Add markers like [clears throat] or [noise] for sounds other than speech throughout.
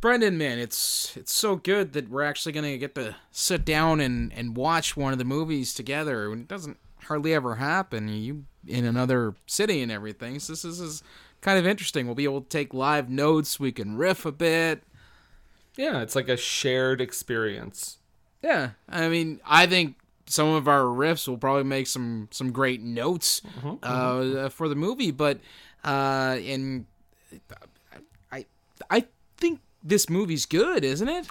Brendan, man, it's it's so good that we're actually gonna get to sit down and and watch one of the movies together. It doesn't hardly ever happen. You in another city and everything. So this is, is kind of interesting. We'll be able to take live notes. We can riff a bit. Yeah, it's like a shared experience. Yeah, I mean, I think some of our riffs will probably make some some great notes uh, for the movie. But uh, and I I this movie's good, isn't it?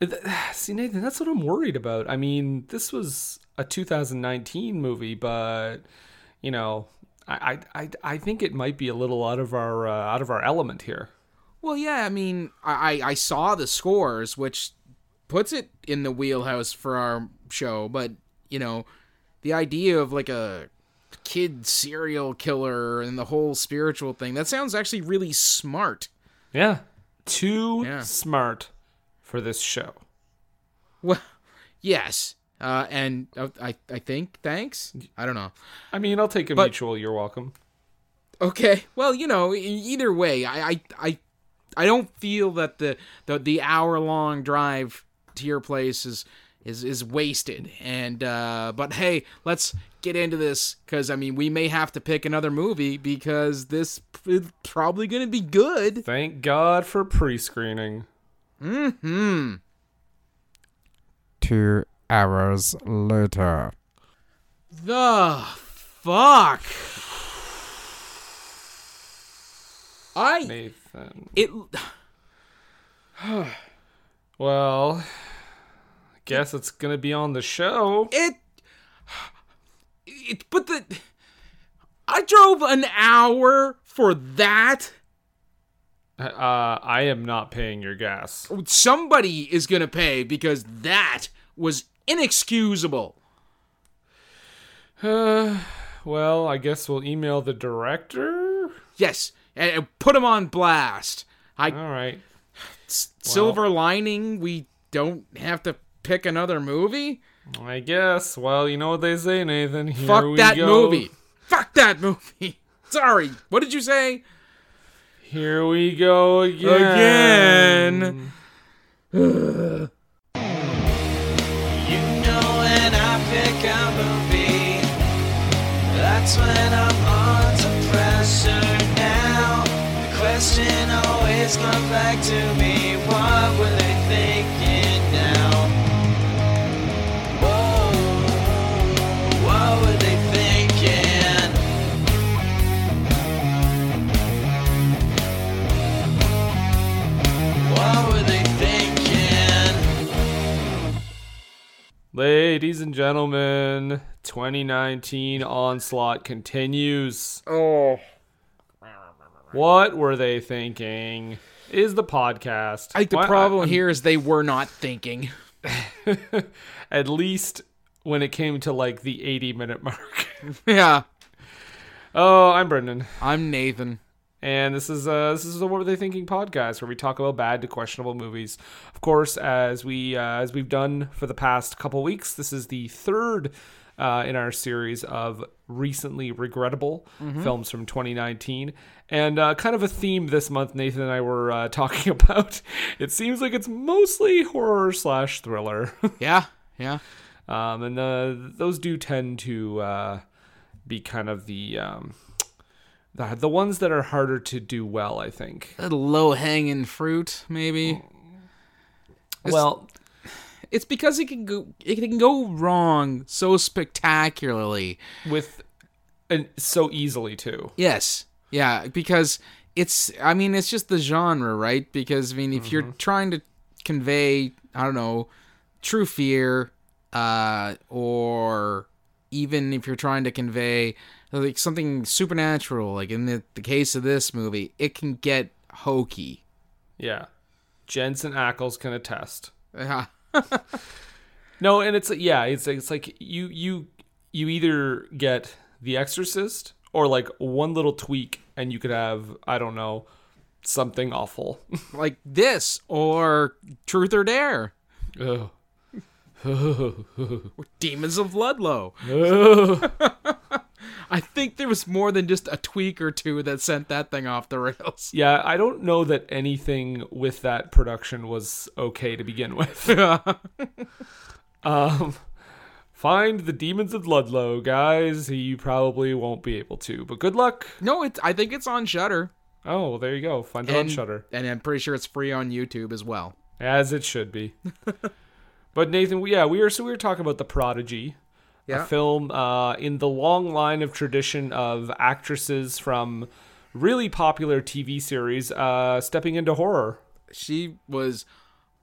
[sighs] See, Nathan, that's what I'm worried about. I mean, this was a 2019 movie, but you know, I I I, think it might be a little out of our uh, out of our element here. Well, yeah, I mean, I, I I saw the scores, which puts it in the wheelhouse for our show, but you know, the idea of like a kid serial killer and the whole spiritual thing, that sounds actually really smart. Yeah, too Yeah. smart for this show. Well, yes. Uh, and uh, I I think thanks. I don't know. I mean, I'll take a But- mutual. You're welcome. Okay. Well, you know, either way, I I I, I don't feel that the the, the hour long drive to your place is is is wasted. And uh, but hey, let's get into this because I mean we may have to pick another movie because this is probably going to be good. Thank God for pre-screening. Hmm. Two hours later. The fuck. I Nathan. it. [sighs] Well, guess it's gonna be on the show. it it but the I drove an hour for that. Uh, I am not paying your gas. Somebody is going to pay because that was inexcusable. Uh, [sighs] well, I guess we'll email the director. Yes, and, put him on blast. I All right. s- silver lining we don't have to pick another movie. I guess. Well, you know what they say, Nathan. Here Fuck we that go. movie. Fuck that movie. [laughs] Sorry. What did you say? Here we go again. Again. [sighs] You know when I pick a movie, that's when I'm under pressure now. The question always comes back to me, what were they thinking Ladies and gentlemen, 2019 onslaught continues. Oh. What were they thinking? Is the podcast. I think the Why- problem I'm- here is they were not thinking. [laughs] At least when it came to like the 80 minute mark. [laughs] yeah. oh, I'm Brendan. I'm Nathan. And this is uh this is the What Were They Thinking podcast where we talk about bad to questionable movies. Of course, as we uh, as we've done for the past couple weeks, this is the third uh, in our series of recently regrettable films from 2019. And uh, kind of a theme this month, Nathan and I were uh, [laughs] talking about. It seems like it's mostly horror slash thriller, [laughs] Yeah. Yeah. um, and uh, those do tend to uh, be kind of the um, the the ones that are harder to do well. I think. Low hanging fruit, maybe. It's- well, It's because it can go it can go wrong so spectacularly. with and so easily too. Yes. Yeah, because it's I mean it's just the genre, right? Because I mean if you're trying to convey, I don't know, true fear uh or even if you're trying to convey like something supernatural like in the, the case of this movie, it can get hokey. Yeah, Jensen Ackles can attest. Yeah. [laughs] No, and it's yeah, it's it's like you you you either get The Exorcist or like one little tweak, and you could have I don't know something awful. [laughs] like this or Truth or Dare. Ugh. [laughs] Demons of Ludlow. I think there was more than just a tweak or two that sent that thing off the rails. [laughs] Yeah, I don't know that anything with that production was okay to begin with. [laughs] um, find the demons of Ludlow, guys. You probably won't be able to, but good luck. no, it's. I think it's on Shudder, Oh, well, there you go. Find it on Shudder, and I'm pretty sure it's free on YouTube as well. as it should be. [laughs] but Nathan, yeah, we were so we were talking about the Prodigy. Yeah. a film uh, in the long line of tradition of actresses from really popular TV series uh, stepping into horror. She was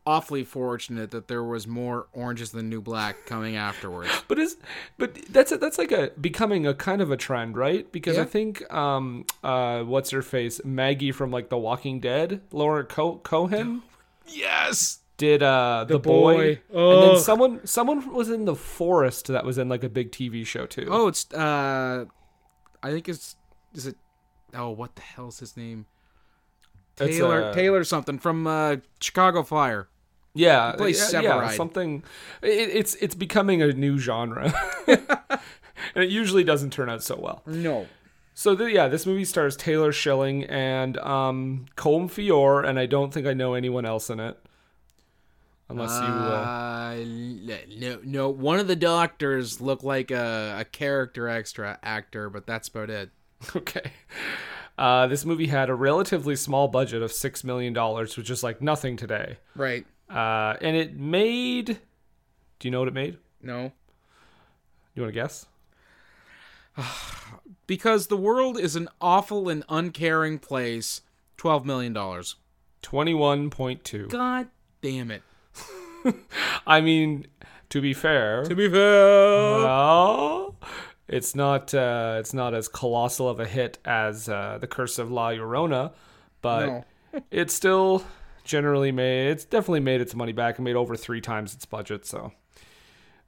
awfully fortunate that there was more oranges than New Black coming afterwards. [laughs] But is but that's a, that's like a becoming a kind of a trend, right? Because I think um uh what's her face Maggie from like The Walking Dead, Laura Co- Cohan yes. Did uh the, Boy. boy, and then someone someone was in the forest that was in like a big TV show too. Oh, it's. uh I think it's. Is it? Oh, what the hell's his name? Taylor uh, Taylor something from uh, Chicago Fire. yeah, plays yeah, yeah, Severide. something. It, it's it's becoming a new genre, [laughs] and it usually doesn't turn out so well. No. So the, yeah, this movie stars Taylor Schilling and um, Colm Feore, and I don't think I know anyone else in it, unless you. Uh, Uh, no, no. One of the doctors looked like a, a character extra actor, but that's about it. [laughs] okay. Uh, this movie had a relatively small budget of six million dollars, which is like nothing today. Right. Uh, and it made. Do you know what it made? No. You want to guess? [sighs] Because the world is an awful and uncaring place. Twelve million dollars. Twenty-one point two. God damn it. [laughs] I mean, to be fair, To be fair. well, it's not uh, it's not as colossal of a hit as uh, the Curse of La Llorona, but No. [laughs] it's still generally made. It's definitely made its money back and made over three times its budget. So,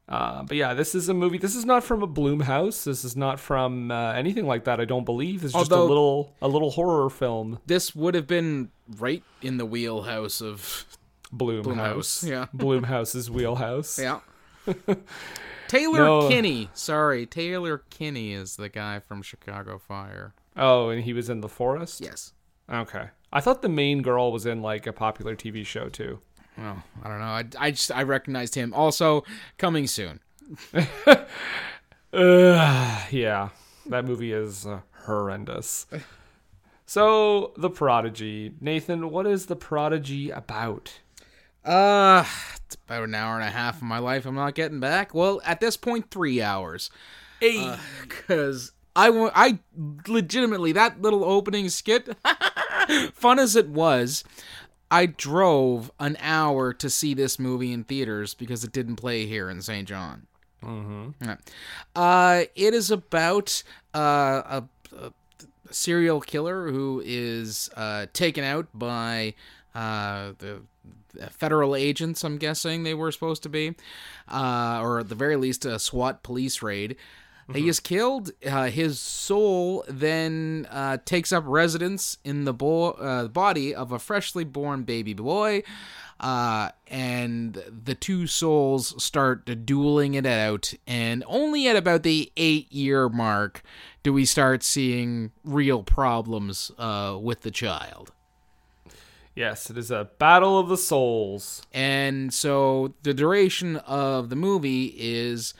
uh, but yeah, this is a movie. This is not from a Blumhouse. This is not from uh, anything like that. I don't believe. It's just a little a little horror film. This would have been right in the wheelhouse of Blumhouse. Blumhouse, yeah. [laughs] Blumhouse's wheelhouse. yeah. [laughs] Taylor No. Kinney. Sorry, Taylor Kinney is the guy from Chicago Fire. Oh, and he was in the forest. Yes. Okay. I thought the main girl was in like a popular TV show too. Well, I don't know. I, I just I recognized him. Also, coming soon. [laughs] Ugh, yeah, that movie is uh, horrendous. So, The Prodigy. Nathan, what is The Prodigy about? Uh, it's about an hour and a half of my life I'm not getting back. Well, at this point, three hours. Because I, wa- I legitimately, that little opening skit, [laughs] fun as it was, I drove an hour to see this movie in theaters because it didn't play here in St. John. Mm-hmm. Uh, it is about uh, a, a serial killer who is uh, taken out by uh, the federal agents. I'm guessing they were supposed to be, uh, or at the very least, a SWAT police raid. He is killed. Uh, his soul then uh, takes up residence in the bo- uh, body of a freshly born baby boy. Uh, and the two souls start dueling it out. And only at about the eight year mark do we start seeing real problems uh, with the child. Yes, it is a battle of the souls. And so the duration of the movie is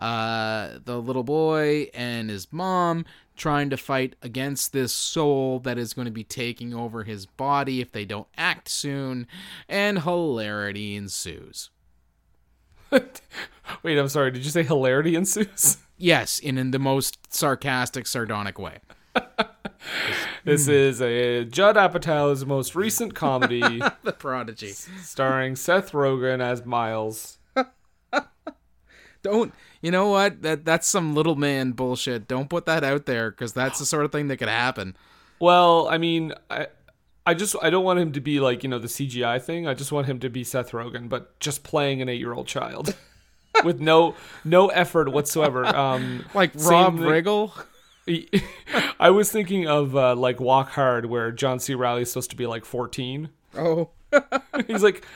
uh, the little boy and his mom trying to fight against this soul that is going to be taking over his body if they don't act soon, and hilarity ensues. [laughs] Wait, I'm sorry. Did you say hilarity ensues? Yes, in, in the most sarcastic, sardonic way. [laughs] [laughs] This Hmm. is a Judd Apatow's most recent comedy [laughs] The prodigy. starring Seth Rogen as Miles. [laughs] Don't you know what? That that's some little man bullshit. Don't put that out there because that's the sort of thing that could happen. Well, I mean, I, I just I don't want him to be like you know the CGI thing. I just want him to be Seth Rogen, but just playing an eight-year-old child with no no effort whatsoever. Um, Like Rob Riggle. [laughs] I was thinking of uh, like Walk Hard, where John C. Reilly is supposed to be like fourteen. Oh. [laughs] He's like,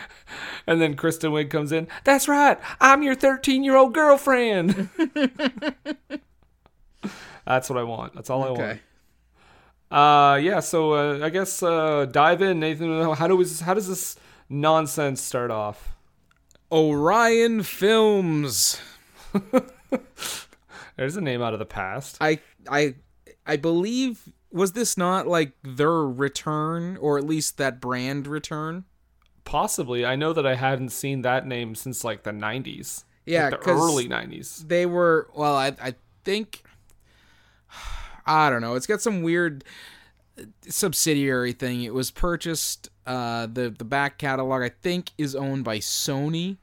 and then Kristen Wiig comes in. That's right, I'm your thirteen-year-old girlfriend. [laughs] That's what I want. That's all I want. Okay. Uh, yeah. So uh, I guess uh, dive in, Nathan. How do we, How does this nonsense start off? Orion Films. There's a name out of the past. I I I believe was this not like their return or at least that brand return? Possibly. I know that I hadn't seen that name since like the 90s. Yeah, Like the early 90s. They were well, I I think [sighs] I don't know. It's got some weird subsidiary thing. It was purchased uh the the back catalog I think is owned by Sony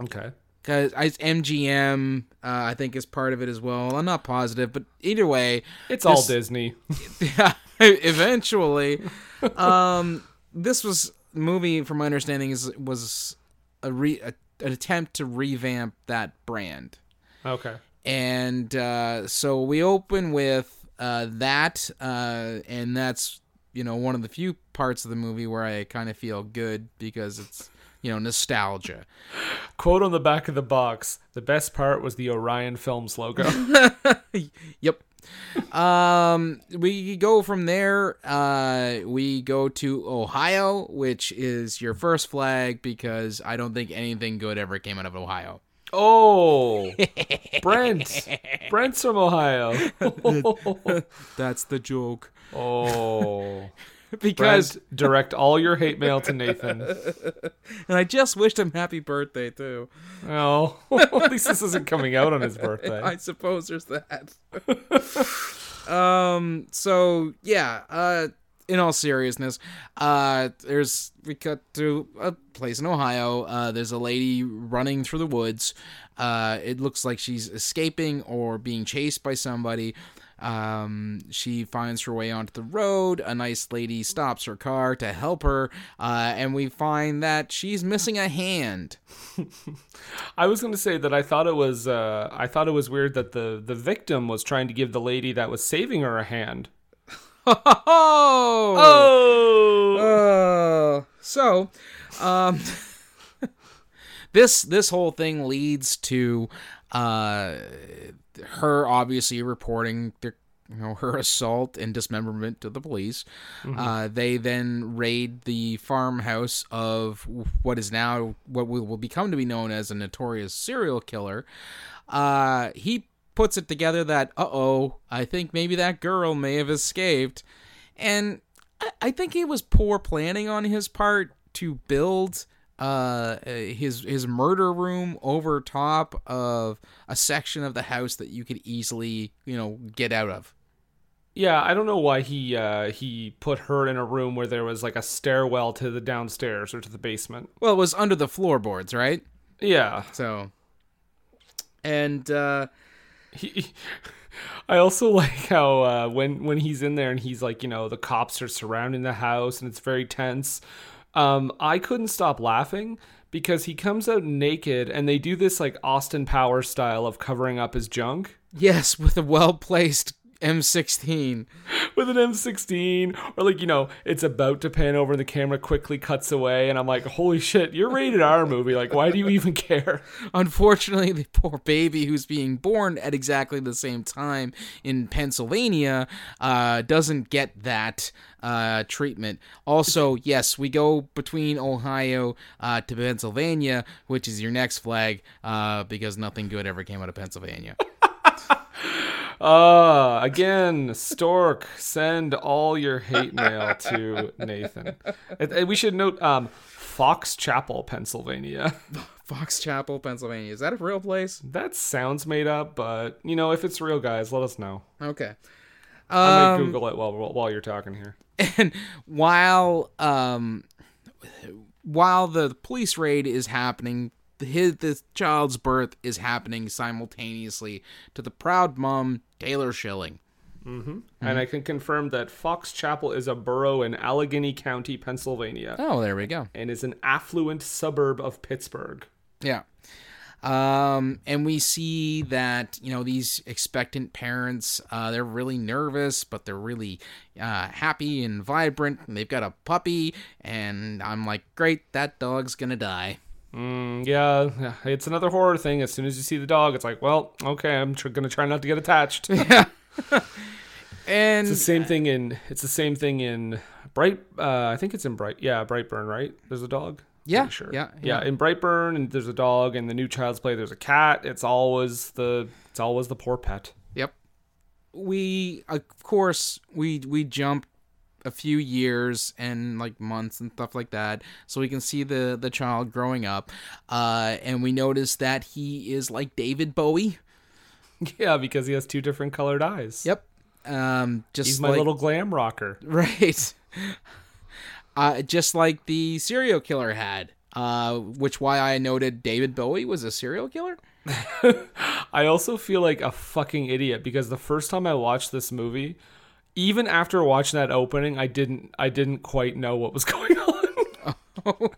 Okay. Cuz MGM uh, I think is part of it as well. I'm not positive, but either way, It's all Disney. [laughs] yeah, [laughs] eventually. um, this was movie, from my understanding, is was a re a, an attempt to revamp that brand, okay. and uh, so we open with uh, that, uh, and that's you know one of the few parts of the movie where I kind of feel good because it's you know nostalgia. Quote on the back of the box The best part was the Orion Films logo. [laughs] Yep. um, we go from there. Uh, we go to Ohio, which is your first flag because I don't think anything good ever came out of Ohio. oh, [laughs] Brent. Brent's from Ohio. [laughs] That's the joke. oh. [laughs] Because Brent, direct all your hate mail to Nathan. [laughs] and I just wished him happy birthday too. Oh, [laughs] at least this isn't coming out on his birthday. I suppose there's that. um. So yeah. Uh. In all seriousness, uh, there's we cut to a place in Ohio. Uh, there's a lady running through the woods. Uh, it looks like she's escaping or being chased by somebody. Um, she finds her way onto the road. A nice lady stops her car to help her, uh, and we find that she's missing a hand. [laughs] I was going to say that I thought it was uh, I thought it was weird that the the victim was trying to give the lady that was saving her a hand. [laughs] Oh! Oh, Uh, so, um, [laughs] this this whole thing leads to uh, her obviously reporting the, you know her assault and dismemberment to the police. Uh, they then raid the farmhouse of what is now what will, will become to be known as a notorious serial killer. Uh, he puts it together that uh oh, I think maybe that girl may have escaped, and I, I think it was poor planning on his part to build uh his his murder room over top of a section of the house that you could easily you know get out of yeah. I don't know why he uh, he put her in a room where there was like a stairwell to the downstairs or to the basement. well it was under the floorboards right Yeah, so and uh he, I also [laughs] like how uh, when when he's in there and he's like, you know, the cops are surrounding the house and it's very tense. Um, I couldn't stop laughing because he comes out naked and they do this like Austin Powers style of covering up his junk. Yes with a well placed M16 [laughs] with an M16 or like you know it's about to pan over and the camera quickly cuts away and I'm like holy shit you're rated R movie like why do you even care [laughs] Unfortunately, the poor baby who's being born at exactly the same time in Pennsylvania uh, doesn't get that uh, treatment. Also, yes, we go between Ohio uh, to Pennsylvania, which is your next flag, uh, because nothing good ever came out of Pennsylvania. [laughs] Uh, again, Stork, send all your hate mail to Nathan. We should note um, Fox Chapel, Pennsylvania. [laughs] Fox Chapel, Pennsylvania. Is that a real place? That sounds made up, but you know, if it's real, guys, let us know. Okay. I might Um, Google it while while you're talking here. and while um while the police raid is happening his the child's birth is happening simultaneously to the proud mom taylor schilling. And I can confirm that Fox Chapel is a borough in Allegheny County, Pennsylvania, oh there we go. And is an affluent suburb of Pittsburgh. yeah. Um and we see that you know these expectant parents uh they're really nervous but they're really uh happy and vibrant. And they've got a puppy and i'm like great that dog's gonna die Mm, yeah, it's another horror thing. As soon as you see the dog, it's like, well, okay, I'm tr- gonna try not to get attached. [laughs] Yeah. and It's the same thing in. It's the same thing in Bright. Uh, I think it's in Bright. Yeah, Brightburn. Right? There's a dog. Yeah, sure. yeah, yeah. yeah. In Brightburn, and there's a dog, and the new Child's Play, there's a cat. It's always the. It's always the poor pet. Yep. We of course we we jump a few years and like months and stuff like that so we can see the the child growing up uh and we notice that he is like David Bowie [laughs] Yeah, because he has two different colored eyes. yep um just He's my like, little glam rocker. [laughs] right uh just like the serial killer had uh which why I noted David Bowie was a serial killer [laughs] I also feel like a fucking idiot because the first time I watched this movie, even after watching that opening, I didn't I didn't quite know what was [laughs] going on. [laughs]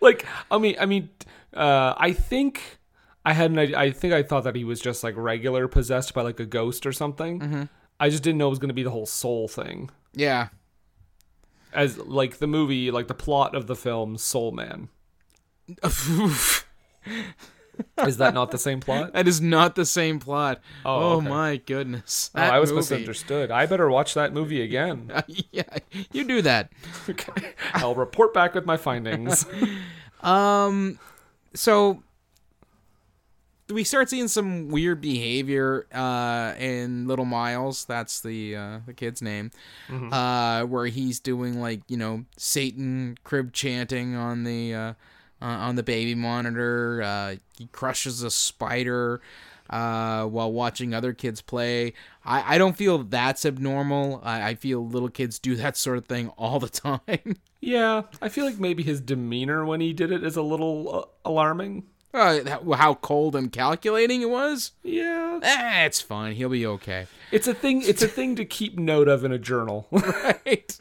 like I mean I mean uh, I think I had an idea, I think I thought that he was just like regular possessed by like a ghost or something. I just didn't know it was going to be the whole soul thing. yeah As like the movie, like the plot of the film Soul Man. [laughs] Is that not the same plot? [laughs] that is not the same plot Oh, oh okay. my goodness Oh, I was movie. misunderstood. I better watch that movie again. [laughs] yeah you do that [laughs] Okay. I'll report back with my findings. Um, so we start seeing some weird behavior uh, in Little Miles. That's the uh, the kid's name. Uh, where he's doing like you know Satan crib chanting on the uh, on the baby monitor. Uh, he crushes a spider. Uh, while watching other kids play, I, I don't feel that's abnormal. I, I feel little kids do that sort of thing [laughs] all the time. yeah, I feel like maybe his demeanor when he did it is a little uh, alarming. Uh, how- how cold and calculating it was. Yeah, Eh, it's fine. He'll be okay. it's a thing. It's a thing to keep note of in a journal, [laughs] Right.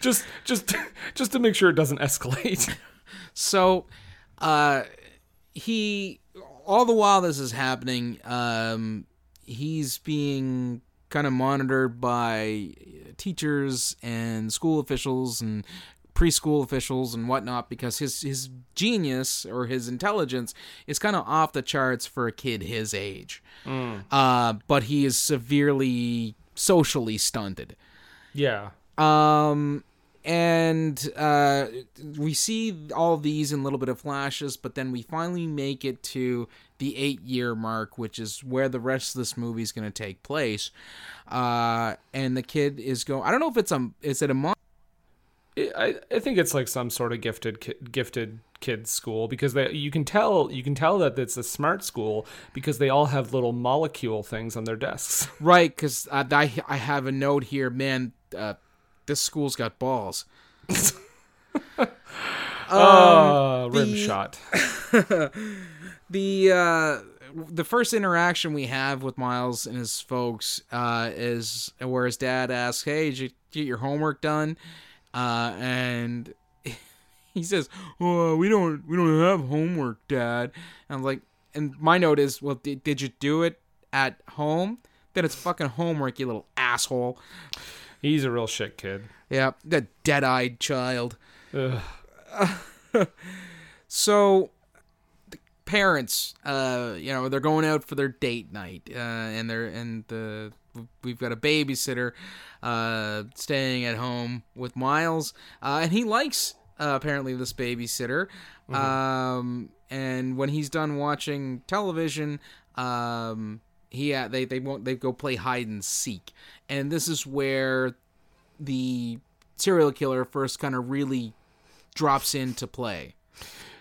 just, just, just to make sure it doesn't escalate. [laughs] so, uh, he, all the while this is happening, um, he's being kind of monitored by teachers and school officials and preschool officials and whatnot because his his genius or his intelligence is kind of off the charts for a kid his age. Uh, but he is severely socially stunted. yeah, Um, and uh, we see all these in a little bit of flashes, but then we finally make it to the eight year mark, which is where the rest of this movie is going to take place. Uh, and the kid is going. I don't know if it's a is it a I, I think it's like some sort of gifted, ki- gifted kids school because they, you can tell, you can tell that it's a smart school because they all have little molecule things on their desks. right? Because I, I I have a note here, man. Uh, this school's got balls. Uh, [laughs] rim the- shot. [laughs] the uh the first interaction we have with Miles and his folks uh is where his dad asks, "Hey, did you get your homework done?" Uh and [laughs] he says, "Oh, we don't we don't have homework, dad." And I'm like, and my note is, "Well, did, did you do it at home?" Then it's fucking homework, you little asshole. He's a real shit kid. Yeah, the dead-eyed child. [laughs] So, the parents, uh, you know, they're going out for their date night, uh, and they're and the we've got a babysitter, uh, staying at home with Miles, uh, and he likes uh, apparently this babysitter. Um, and when he's done watching television, um, he uh, they they won't they go play hide and seek, and this is where the serial killer first kind of really drops into play.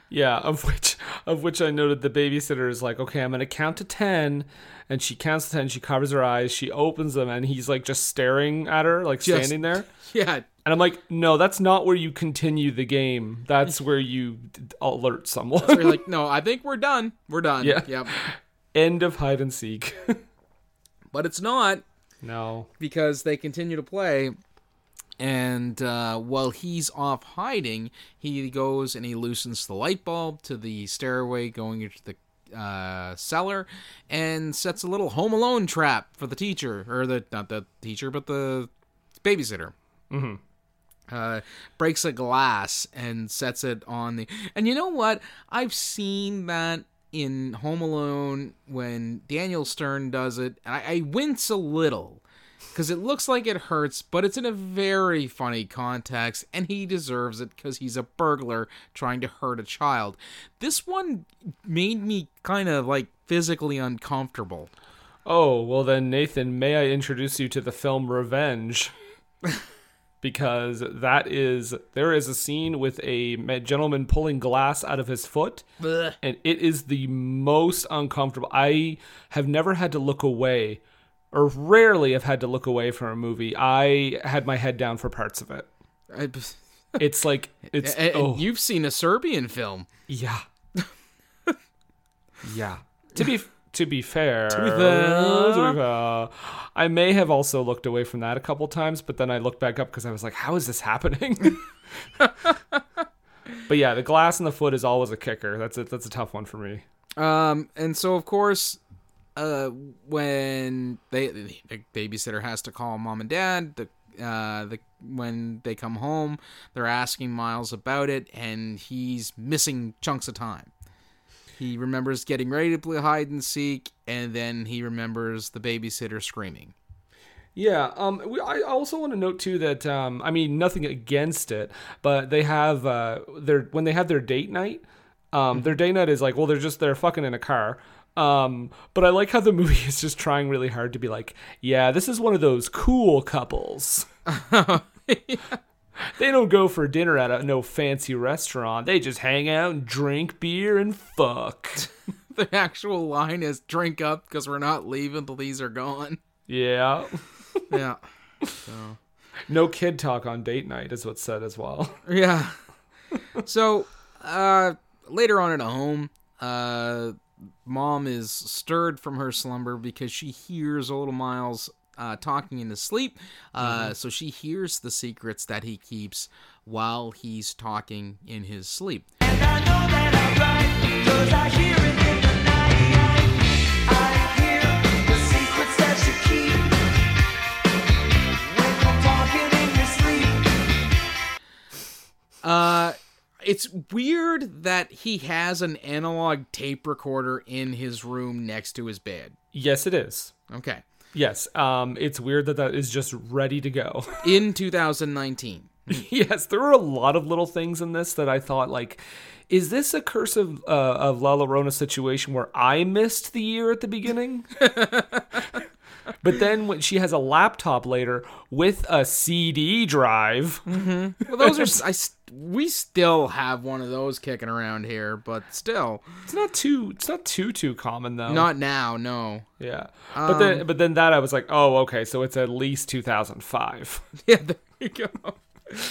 Yeah, of which of which I noted the babysitter is like, okay, I'm gonna count to ten, and she counts to ten. She covers her eyes, she opens them, and he's like just staring at her, like Just- standing there. [laughs] Yeah, And I'm like, no, that's not where you continue the game. That's [laughs] where you alert someone. like, [laughs] no, I think we're done. We're done. Yeah. Yep. End of hide and seek. [laughs] But it's not no. because they continue to play. And uh, while he's off hiding, he goes and he loosens the light bulb to the stairway going into the uh, cellar and sets a little Home Alone trap for the teacher, or the not the teacher, but the babysitter. uh, breaks a glass and sets it on the. And you know what? I've seen that in Home Alone when Daniel Stern does it, and I, I wince a little because it looks like it hurts, but it's in a very funny context, and he deserves it because he's a burglar trying to hurt a child. This one made me kind of like physically uncomfortable. Oh, well then, Nathan, may I introduce you to the film Revenge? [laughs] because that is there is a scene with a gentleman pulling glass out of his foot, Blech. and it is the most uncomfortable. I have never had to look away, or rarely have had to look away from a movie. I had my head down for parts of it. I- [laughs] It's like it's and- oh you've seen a Serbian film. yeah, [laughs] yeah. To be to be fair, to be fair, I may have also looked away from that a couple times, but then I looked back up because I was like, "How is this happening?" [laughs] but yeah, the glass in the foot is always a kicker. That's a that's a tough one for me. Um, and so of course, uh, when they the babysitter has to call mom and dad, the uh, the when they come home, they're asking Miles about it, and he's missing chunks of time. He remembers getting ready to play hide and seek, and then he remembers the babysitter screaming. Yeah. Um. We, I also want to note too that um. I mean, nothing against it, but they have uh. Their when they have their date night, um. Their date night is like, well, they're just they're fucking in a car. Um. But I like how the [laughs] movie is just trying really hard to be like, yeah, this is one of those cool couples. [laughs] They don't go for dinner at a no fancy restaurant. They just hang out and drink beer and fuck. [laughs] The actual line is "Drink up, because we're not leaving till these are gone." yeah. [laughs] Yeah, No kid talk on date night is what's said as well. [laughs] Yeah. so, uh, later on at home, uh, mom is stirred from her slumber because she hears old Miles uh, talking in his sleep. Uh, So she hears the secrets that he keeps while he's talking in his sleep. And I know that I'm right, 'cause I hear it in the night. I hear the secrets that you keep when you're talking in your sleep. Uh, it's weird that he has an analog tape recorder in his room next to his bed. Yes, it is. Okay. Yes, um, it's weird that that is just ready to go. [laughs] In 2019. yes, there were a lot of little things in this that I thought like, is this a curse of uh, of La Llorona situation where I missed the year at the beginning? [laughs] but then when she has a laptop later with a CD drive, Well, those are [laughs] I. We still have one of those kicking around here, but still it's not too it's not too too common though. not now. No. yeah, but then but then that I was like, oh okay, so it's at least 2005. [laughs] Yeah, there you go. [laughs]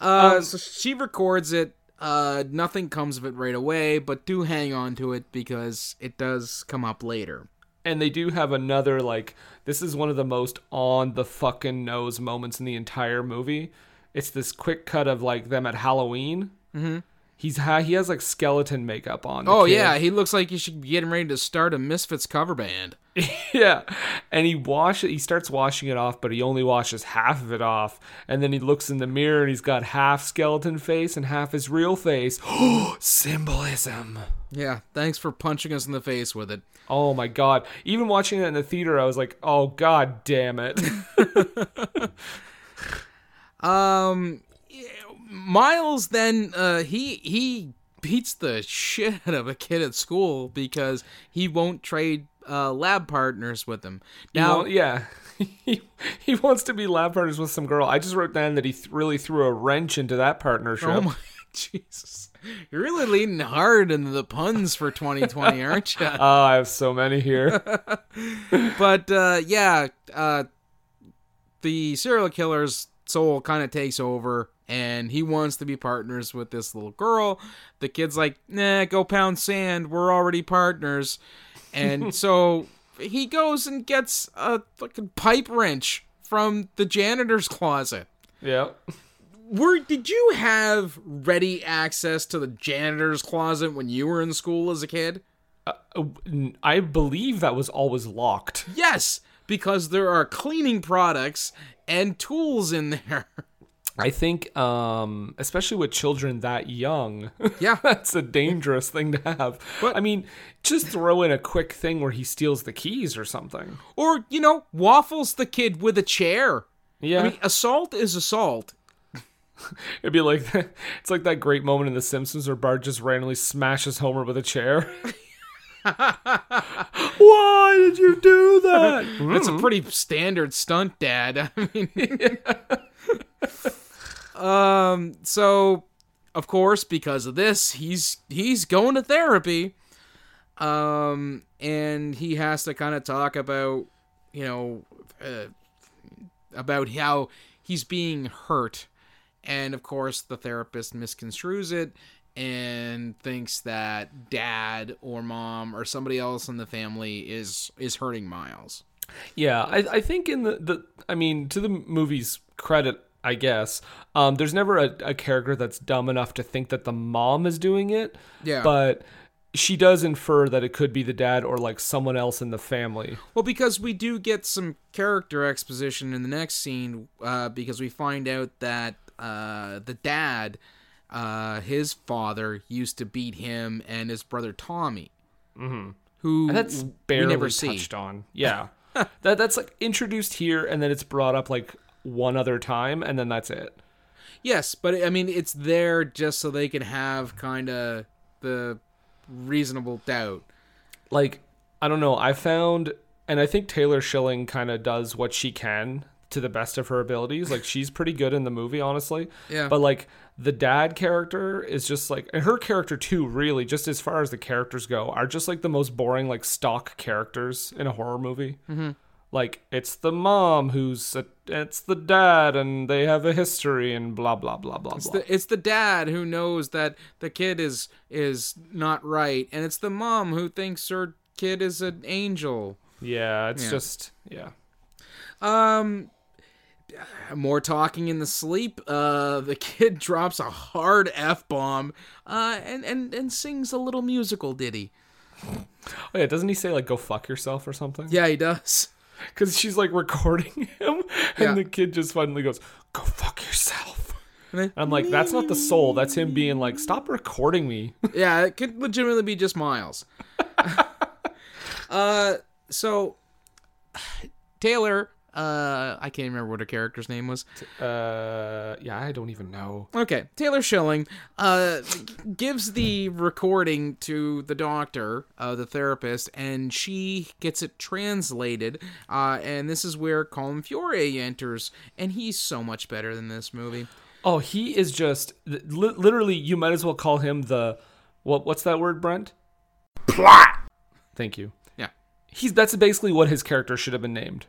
Uh, so she records it. Uh, nothing comes of it right away, but do hang on to it because it does come up later. And they do have another like this is one of the most on the fucking nose moments in the entire movie. It's this quick cut of like them at Halloween. Mm-hmm. He's ha- he has like skeleton makeup on. Oh kid. yeah, he looks like he should be getting ready to start a Misfits cover band. [laughs] yeah. And he wash he starts washing it off, but he only washes half of it off. And then he looks in the mirror and he's got half skeleton face and half his real face. [gasps] Symbolism. Yeah, thanks for punching us in the face with it. Oh my god. Even watching it in the theater, I was like, oh god damn it. [laughs] [laughs] Um, Miles then uh, he he beats the shit out of a kid at school because he won't trade uh, lab partners with him. Now, yeah. [laughs] He, he wants to be lab partners with some girl. I just wrote down that he th- really threw a wrench into that partnership. oh my [laughs] Jesus, you're really leaning hard into the puns for 2020, aren't you? [laughs] Oh, I have so many here. but uh, yeah, uh, the serial killer's soul kind of takes over, and he wants to be partners with this little girl. The kid's like, "Nah, go pound sand. We're already partners," and [laughs] so he goes and gets a fucking pipe wrench from the janitor's closet. yeah. Were did you have ready access to the janitor's closet when you were in school as a kid? Uh, I believe that was always locked. Yes, because there are cleaning products and tools in there. [laughs] I think, um, especially with children that young, [laughs] Yeah. that's a dangerous thing to have. But- I mean, just throw in a quick thing where he steals the keys or something. Or, you know, waffles the kid with a chair. Yeah, I mean, assault is assault. [laughs] it'd be like it's like that great moment in The Simpsons where Bart just randomly smashes Homer with a chair. [laughs] Why did you do that? That's a pretty standard stunt, Dad. I mean, um. So, of course, because of this, he's he's going to therapy. Um, and he has to kind of talk about, you know, uh, about how he's being hurt, and of course, the therapist misconstrues it and thinks that dad or mom or somebody else in the family is is hurting Miles. Yeah, I, I think in the, the I mean, to the movie's credit, I guess, um, there's never a, a character that's dumb enough to think that the mom is doing it. Yeah. But she does infer that it could be the dad or like someone else in the family. Well, because we do get some character exposition in the next scene, uh, because we find out that uh, the dad, uh, his father, used to beat him and his brother Tommy, mm-hmm. who And that's we barely never see. touched on. Yeah. [laughs] that that's like introduced here and then it's brought up like one other time and then that's it. Yes, but I mean it's there just so they can have kind of the reasonable doubt. like I don't know. I found, and I think Taylor Schilling kind of does what she can to the best of her abilities. Like she's pretty good in the movie, honestly. Yeah. But like the dad character is just like, and her character too. Really, just as far as the characters go, are just like the most boring, like stock characters in a horror movie. Mm-hmm. Like it's the mom who's a, it's the dad, and they have a history, and blah blah blah blah It's blah. the, it's the dad who knows that the kid is is not right, and it's the mom who thinks her kid is an angel. yeah, it's Yeah. just yeah. Um, more talking in the sleep. Uh, the [laughs] kid drops a hard f bomb. Uh, and and and sings a little musical ditty. Oh yeah, doesn't he say like "go fuck yourself" or something? Yeah, he does. Because she's like recording [laughs] him, and Yeah. the kid just finally goes, "Go fuck yourself." And then- I'm like, that's not the soul. That's him being like, "Stop recording me." [laughs] yeah, it could legitimately be just Miles. [laughs] uh, so Taylor. Uh, I can't remember what her character's name was. uh, yeah, I don't even know. Okay, Taylor Schilling uh, gives the recording to the doctor, uh, the therapist, and she gets it translated. Uh, and this is where Colin Feore enters, and he's so much better than this movie. Oh, he is just li- literally. You might as well call him the what? What's that word, Brent? Plot. Thank you. Yeah. He's that's basically what his character should have been named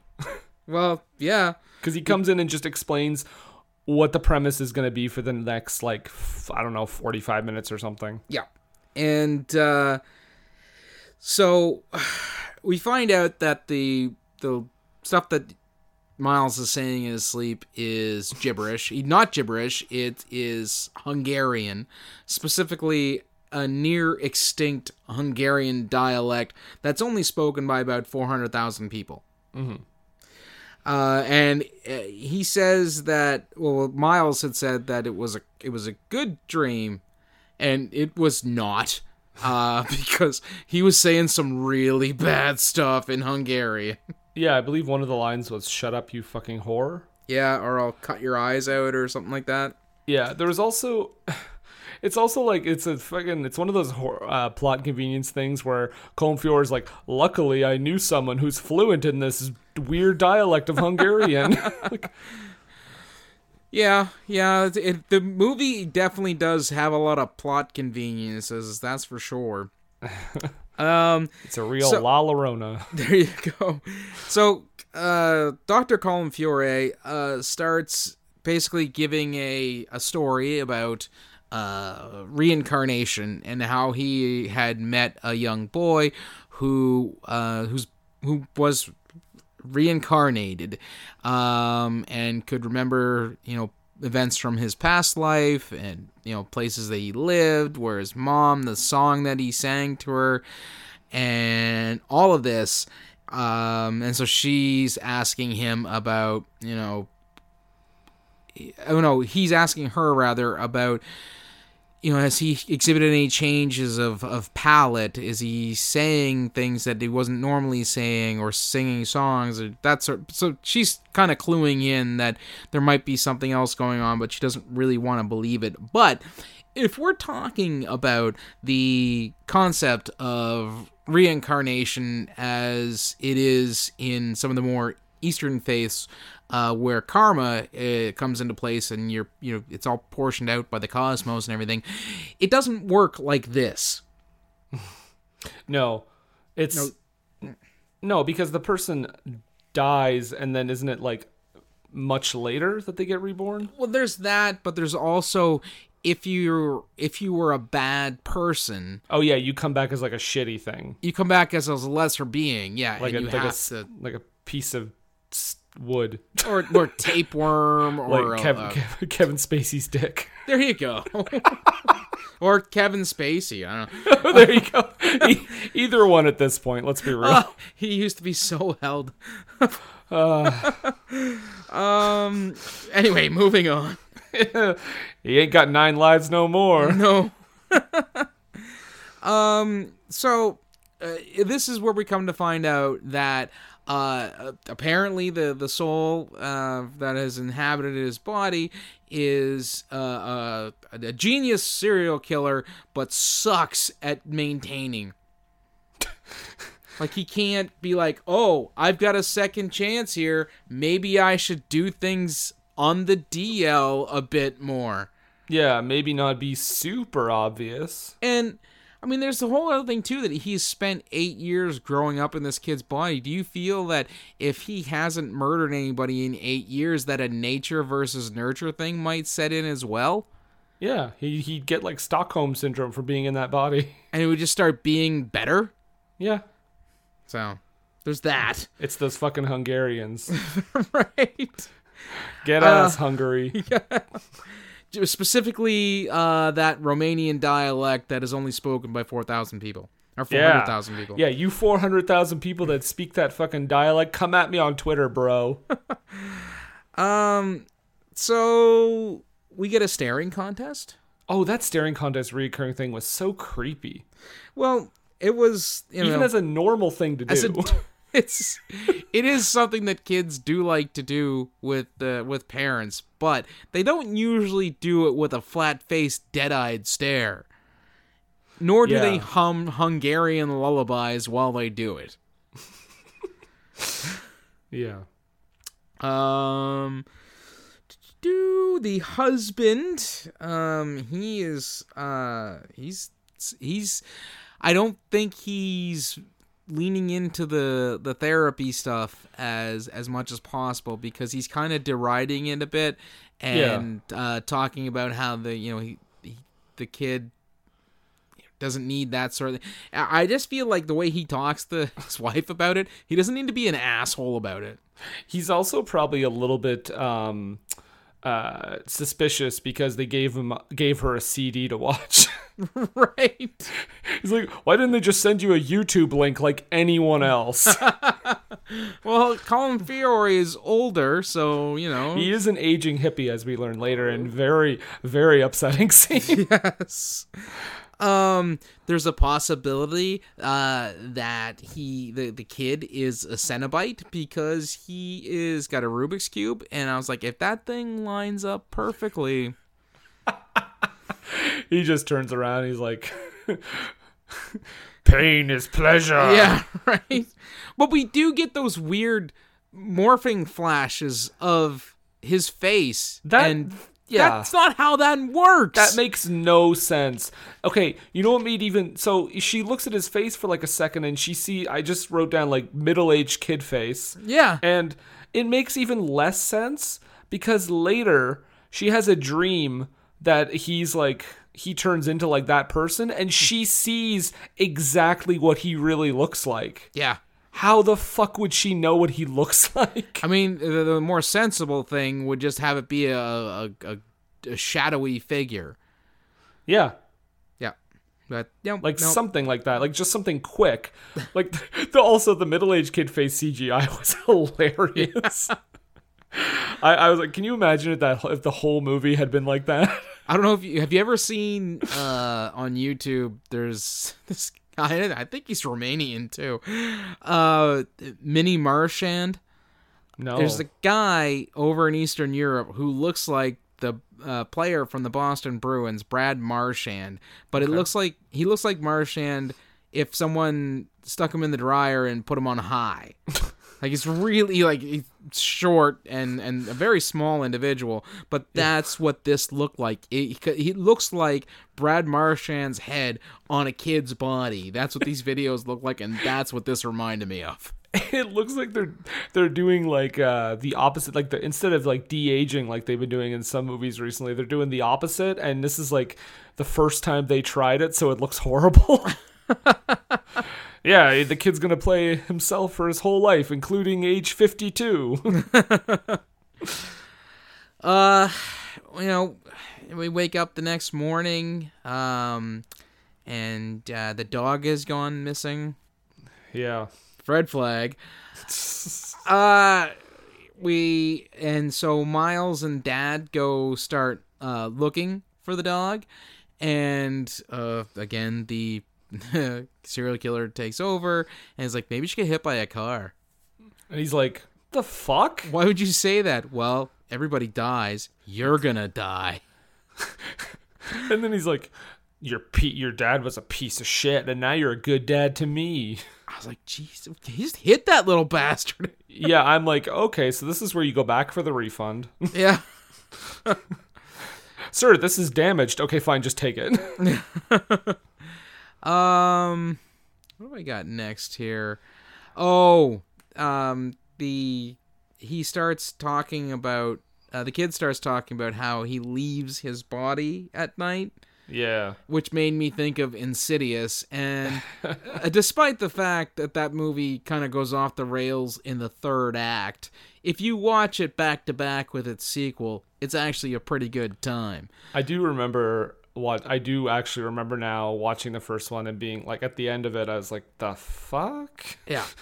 Well, yeah, because he comes in and just explains what the premise is going to be for the next like f- I don't know 45 minutes or something. yeah, and uh, so [sighs] we find out that the the stuff that Miles is saying in his sleep is gibberish. Not gibberish. It is Hungarian, specifically a near extinct Hungarian dialect that's only spoken by about four hundred thousand people. Uh, and uh, he says that well, Miles had said that it was a it was a good dream, and it was not, uh, [laughs] because he was saying some really bad stuff in Hungarian. [laughs] Yeah, I believe one of the lines was "Shut up, you fucking whore." Yeah, or I'll cut your eyes out or something like that. Yeah, there was also. It's also like it's a fucking. It's one of those hor- uh, plot convenience things where Colm Feore is like, "Luckily, I knew someone who's fluent in this weird dialect of Hungarian." [laughs] Like, Yeah, yeah. It, it, the movie definitely does have a lot of plot conveniences. That's for sure. [laughs] um. it's a real So- La Llorona. [laughs] There you go. So, uh, Dr. Colin Feore uh, starts basically giving a, a story about uh, reincarnation and how he had met a young boy who uh, who's who was reincarnated um, and could remember you know events from his past life and you know places that he lived where his mom the song that he sang to her and all of this um, and so she's asking him about you know oh no, he's asking her rather about you know, has he exhibited any changes of, of palate? Is he saying things that he wasn't normally saying or singing songs or that sort? So she's kind of cluing in that there might be something else going on, but she doesn't really want to believe it. But if we're talking about the concept of reincarnation as it is in some of the more Eastern faiths, uh, where karma uh, comes into place and you're you know it's all portioned out by the cosmos and everything, it doesn't work like this. [laughs] No, it's no. because the person dies, and then isn't it like much later that they get reborn? Well, there's that, but there's also if you're if you were a bad person, Oh yeah, you come back as like a shitty thing, you come back as a lesser being, yeah, like and a you like a, to like a piece of wood, or or tapeworm or like a- Kev, a- [laughs] Kevin Spacey's dick. there you go. [laughs] or Kevin Spacey, I don't [laughs] know. there you go. E- either one at this point. Let's be real. Oh, he used to be so held. um. Anyway, moving on. he ain't got nine lives no more. No. um. So, uh, this is where we come to find out that uh, apparently the the soul uh, that has inhabited his body is uh, uh, a genius serial killer, but sucks at maintaining. [laughs] Like he can't be like, "Oh, I've got a second chance here. Maybe I should do things on the DL a bit more." Yeah, maybe not be super obvious. And I mean, there's the whole other thing too that he's spent eight years growing up in this kid's body. Do you feel that if he hasn't murdered anybody in eight years, that a nature versus nurture thing might set in as well, Yeah, he he'd get like Stockholm syndrome for being in that body. [laughs] and he would just start being better? Yeah, So there's that, it's those fucking Hungarians. [laughs] right? Get Uh, us, Hungary. [laughs] Specifically, uh, that Romanian dialect that is only spoken by four thousand people or four Yeah. people. Yeah, you 400,000 people that speak that fucking dialect, come at me on Twitter, bro. [laughs] Um. So we get a staring contest. Oh, that staring contest reoccurring thing was so creepy. Well, it was you know, Even as a normal thing to do. It's it is something that kids do like to do with uh, with parents, but they don't usually do it with a flat faced, dead eyed stare. Nor do they hum Hungarian lullabies while they do it. yeah. Um, do the husband? Um, he is. Uh, he's he's. I don't think he's leaning into the the therapy stuff as as much as possible because he's kind of deriding it a bit and uh, talking about how the you know he, he the kid doesn't need that sort of thing. I I just feel like the way he talks to [laughs] his wife about it, he doesn't need to be an asshole about it. He's also probably a little bit um uh Uh, suspicious because they gave him gave her a CD to watch. [laughs] [laughs] right. He's like, "Why didn't they just send you a YouTube link like anyone else?" [laughs] Well, Colm Feore is older, so you know. he is an aging hippie as we learn later and very very upsetting scene. yes. Um, there's a possibility uh, that he the, the kid is a Cenobite because he is got a Rubik's cube, and I was like, if that thing lines up perfectly, [laughs] he just turns around, he's like [laughs] Pain is pleasure. [laughs] yeah, right. But we do get those weird morphing flashes of his face, That- and yeah. that's not how that works. That makes no sense. Okay, you know what made even so she looks at his face for like a second and she see I just wrote down like middle-aged kid face. yeah. And it makes even less sense because later she has a dream that he's like he turns into like that person and she sees exactly what he really looks like. yeah. How the fuck would she know what he looks [laughs] like? I mean, the, the more sensible thing would just have it be a a, a, a shadowy figure. Yeah. Yeah, but yeah, like no. something like that, like just something quick. Like [laughs] the, also the middle-aged kid face CGI [laughs] was hilarious. I, I was like, can you imagine if that if the whole movie had been like that? I don't know if you have you ever seen uh, on YouTube. There's this guy. I think he's Romanian too. Uh, Mini Marchand. No. There's a guy over in Eastern Europe who looks like the uh, player from the Boston Bruins, Brad Marchand. But it looks like he looks like Marchand if someone stuck him in the dryer and put him on high. [laughs] like he's really like he's short and and a very small individual. But that's what this looked like. It, he looks like Brad Marchand's head on a kid's body. That's what these [laughs] videos look like, and that's what this reminded me of. it looks like they're they're doing like uh the opposite like the instead of like de-aging like they've been doing in some movies recently they're doing the opposite and this is like the first time they tried it so it looks horrible [laughs] [laughs] yeah the kid's gonna play himself for his whole life including age 52 [laughs] Uh, you know, we wake up the next morning, um, and uh, the dog is gone missing. yeah Red flag. [laughs] Uh, we and so Miles and Dad go start uh looking for the dog, and uh again the [laughs] serial killer takes over and is like maybe she get hit by a car. and he's like the fuck Why would you say that? Well, everybody dies. You're gonna die. [laughs] and then he's like your pe- your dad was a piece of shit and now you're a good dad to me I was like, jeez, he just hit that little bastard. [laughs] yeah i'm like okay so this is where you go back for the refund yeah. sir this is damaged okay fine just take it Um, what do I got next here? Oh, um, the he starts talking about uh, the kid starts talking about how he leaves his body at night, yeah which made me think of Insidious. And uh, despite the fact that that movie kind of goes off the rails in the third act, if you watch it back to back with its sequel, it's actually a pretty good time. I do remember what I do actually remember now watching the first one and being like at the end of it I was like the fuck Yeah. [laughs]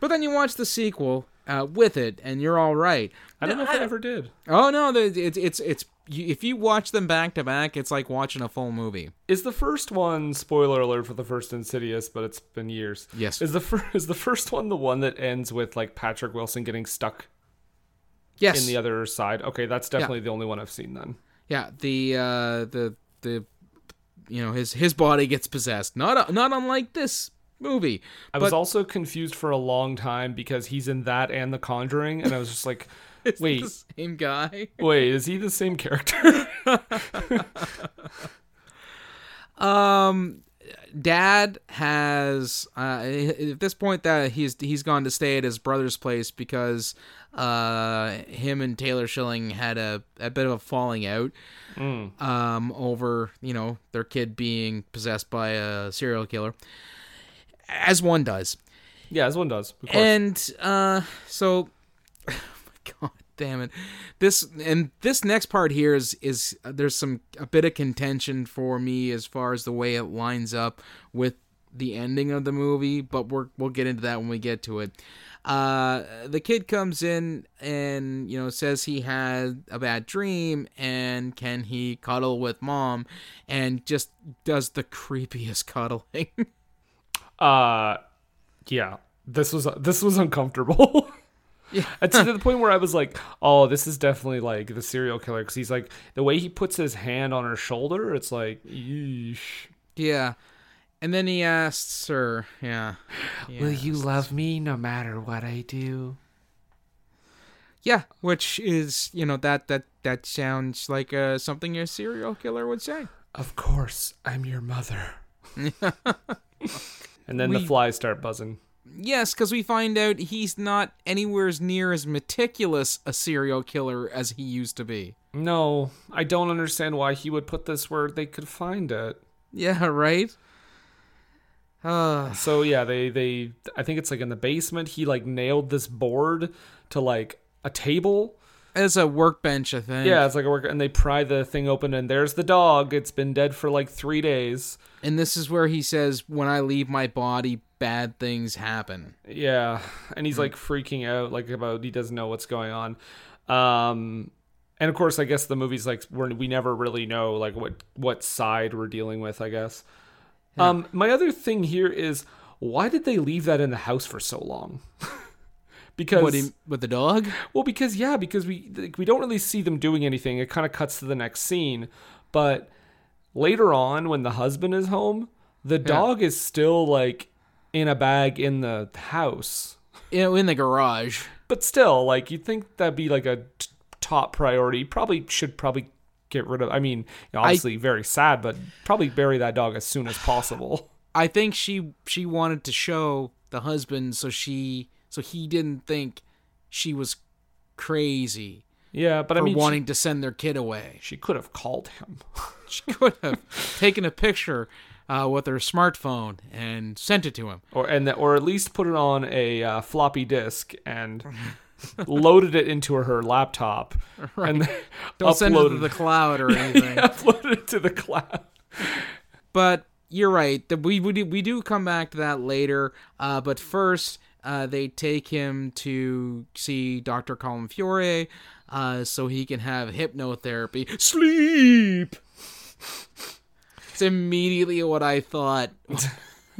But then you watch the sequel uh, with it, and you're all right. I don't know if I ever did. Oh no, it's it's it's if you watch them back to back, it's like watching a full movie. Is the first one spoiler alert for the first Insidious, but it's been years. Yes. Is the fir- [laughs] is the first one the one that ends with like Patrick Wilson getting stuck Yes. in the other side? Okay, that's definitely the only one I've seen then. yeah. The uh, the the you know his his body gets possessed. Not not unlike this movie. I But- was also confused for a long time because he's in that and The Conjuring, and I was just like, [laughs] wait, the same guy. wait, is he the same character? [laughs] Um, Dad has uh, at this point that he's he's gone to stay at his brother's place because uh him and Taylor Schilling had a, a bit of a falling out um over you know their kid being possessed by a serial killer as one does. Yeah, as one does. And uh so [laughs] oh my god damn it. This and this next part here is is uh, there's some a bit of contention for me as far as the way it lines up with the ending of the movie but we're we'll get into that when we get to it uh the kid comes in and you know says he had a bad dream and can he cuddle with mom and just does the [laughs] creepiest cuddling Uh, yeah, this was this was uncomfortable. [laughs] Yeah. It's to the [laughs] point where I was like, "Oh, this is definitely like the serial killer." Because he's like the way he puts his hand on her shoulder. It's like, yeesh. Yeah. And then he asks her, yeah. [sighs] Will you love me no matter what I do? Yeah, which is, you know, that that that sounds like uh, something a serial killer would say. Of course, I'm your mother. [laughs] and then the flies start buzzing. Yes, because we find out he's not anywhere as near as meticulous a serial killer as he used to be. No, I don't understand why he would put this where they could find it. Yeah, [laughs] right? Uh, So yeah, they they I think it's like in the basement. He like nailed this board to like a table. as a workbench, I think. Yeah, it's like a work, and they pry the thing open, and there's the dog. It's been dead for like three days. And this is where he says, when I leave my body, bad things happen. Yeah, and he's like freaking out, like about he doesn't know what's going on. Um, and of course, I guess the movie's like we're, we never really know like what what side we're dealing with. I guess. Um, my other thing here is why did they leave that in the house for so long? [laughs] because What you- with the dog? well, because yeah, because we like, we don't really see them doing anything. It kind of cuts to the next scene, but later on, when the husband is home, the dog is still like in a bag in the house. You know, in the garage. But still, like you'd think that'd be like a t- top priority. Probably should probably get rid of. I mean, obviously very sad, but probably bury that dog as soon as possible. [sighs] I think she she wanted to show the husband so she so he didn't think she was crazy Yeah, but for I mean, wanting to send their kid away. she, she could have called him. [laughs] She could have taken a picture uh, with her smartphone and sent it to him. or and that, or at least put it on a uh, floppy disk and [laughs] loaded it into her laptop [laughs] and then [laughs] Don't send it to the cloud or [laughs] anything. uploaded it to the cloud. But you're right. We we do, we do come back to that later. Uh, but first, uh, they take him to see Doctor Colm Feore, uh, so he can have hypnotherapy. Sleep. It's immediately what I thought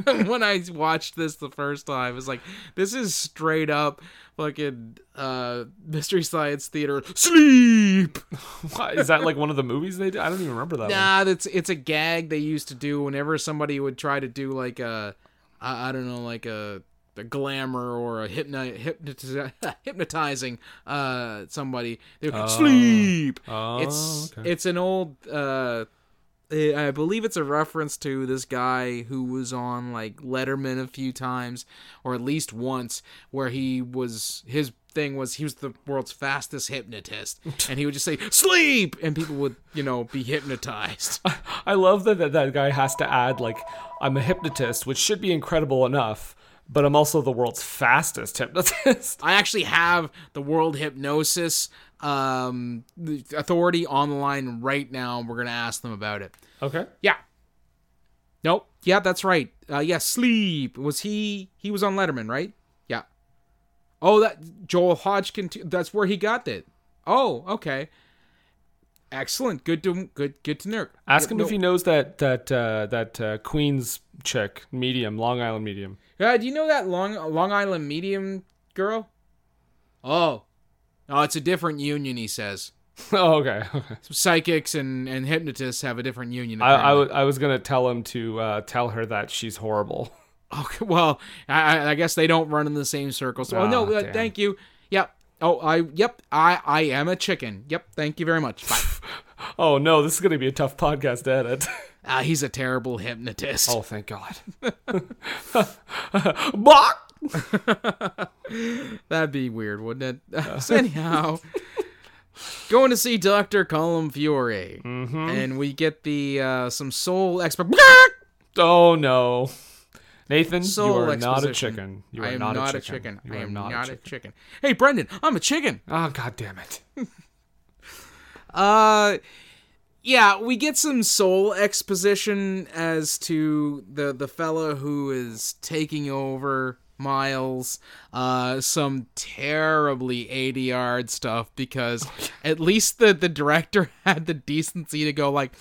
when I watched this the first time. It's like this is straight up fucking uh, mystery science theater. Sleep. [laughs] Why- Is that like one of the movies they did? I don't even remember that. one. Nah, that's it's a gag they used to do whenever somebody would try to do like a, I, I don't know, like a, a glamour or a hypno, hypnotiz, [laughs] hypnotizing uh somebody. They would sleep. Oh, it's okay. it's an old. uh I believe it's a reference to this guy who was on like Letterman a few times, or at least once, where he was his thing was he was the world's fastest hypnotist, [laughs] and he would just say "sleep," and people would you know be hypnotized. [laughs] I love that, that that guy has to add like I'm a hypnotist, which should be incredible enough, but I'm also the world's fastest hypnotist. I actually have the World Hypnosis um, the Authority on the line right now. and We're gonna ask them about it. okay. Yeah. Nope. Yeah, that's right. Uh, yeah, sleep. Was he? He was on Letterman, right? Yeah. Oh, that Joel Hodgson. Too, that's where he got it. Oh, okay. Excellent. Good to good. Good to know. Ask him No- if he knows that that uh, that uh, Queens chick, medium, Long Island medium. Uh, do you know that Long Long Island medium girl? Oh, oh, it's a different union. He says [laughs] oh, [laughs] okay. psychics and and hypnotists have a different union. I, I, w- I was gonna tell him to uh, tell her that she's horrible. [laughs] Okay, well, I, I- guess they don't run in the same circles. Oh no, Ah, uh, thank you. Yep. Oh, I yep. I I am a chicken. Yep. Thank you very much. Bye. Oh no, this is gonna be a tough podcast to edit. Ah, he's a terrible hypnotist. oh, thank God. Bok! [laughs] That'd be weird, wouldn't it? [laughs] so anyhow, going to see Doctor Colm Feore, Mm-hmm. and we get the uh, some soul expert. [laughs] Oh no, Nathan, Soul you are not a chicken. You are I am not, not a chicken. chicken. I am not, not a a chicken. chicken. Hey, Brendan, I'm a chicken. Oh God damn it! Uh yeah, we get some soul exposition as to the the fella who is taking over Miles. Uh some terribly 80 yard stuff because at least the the director [laughs] had the decency to go like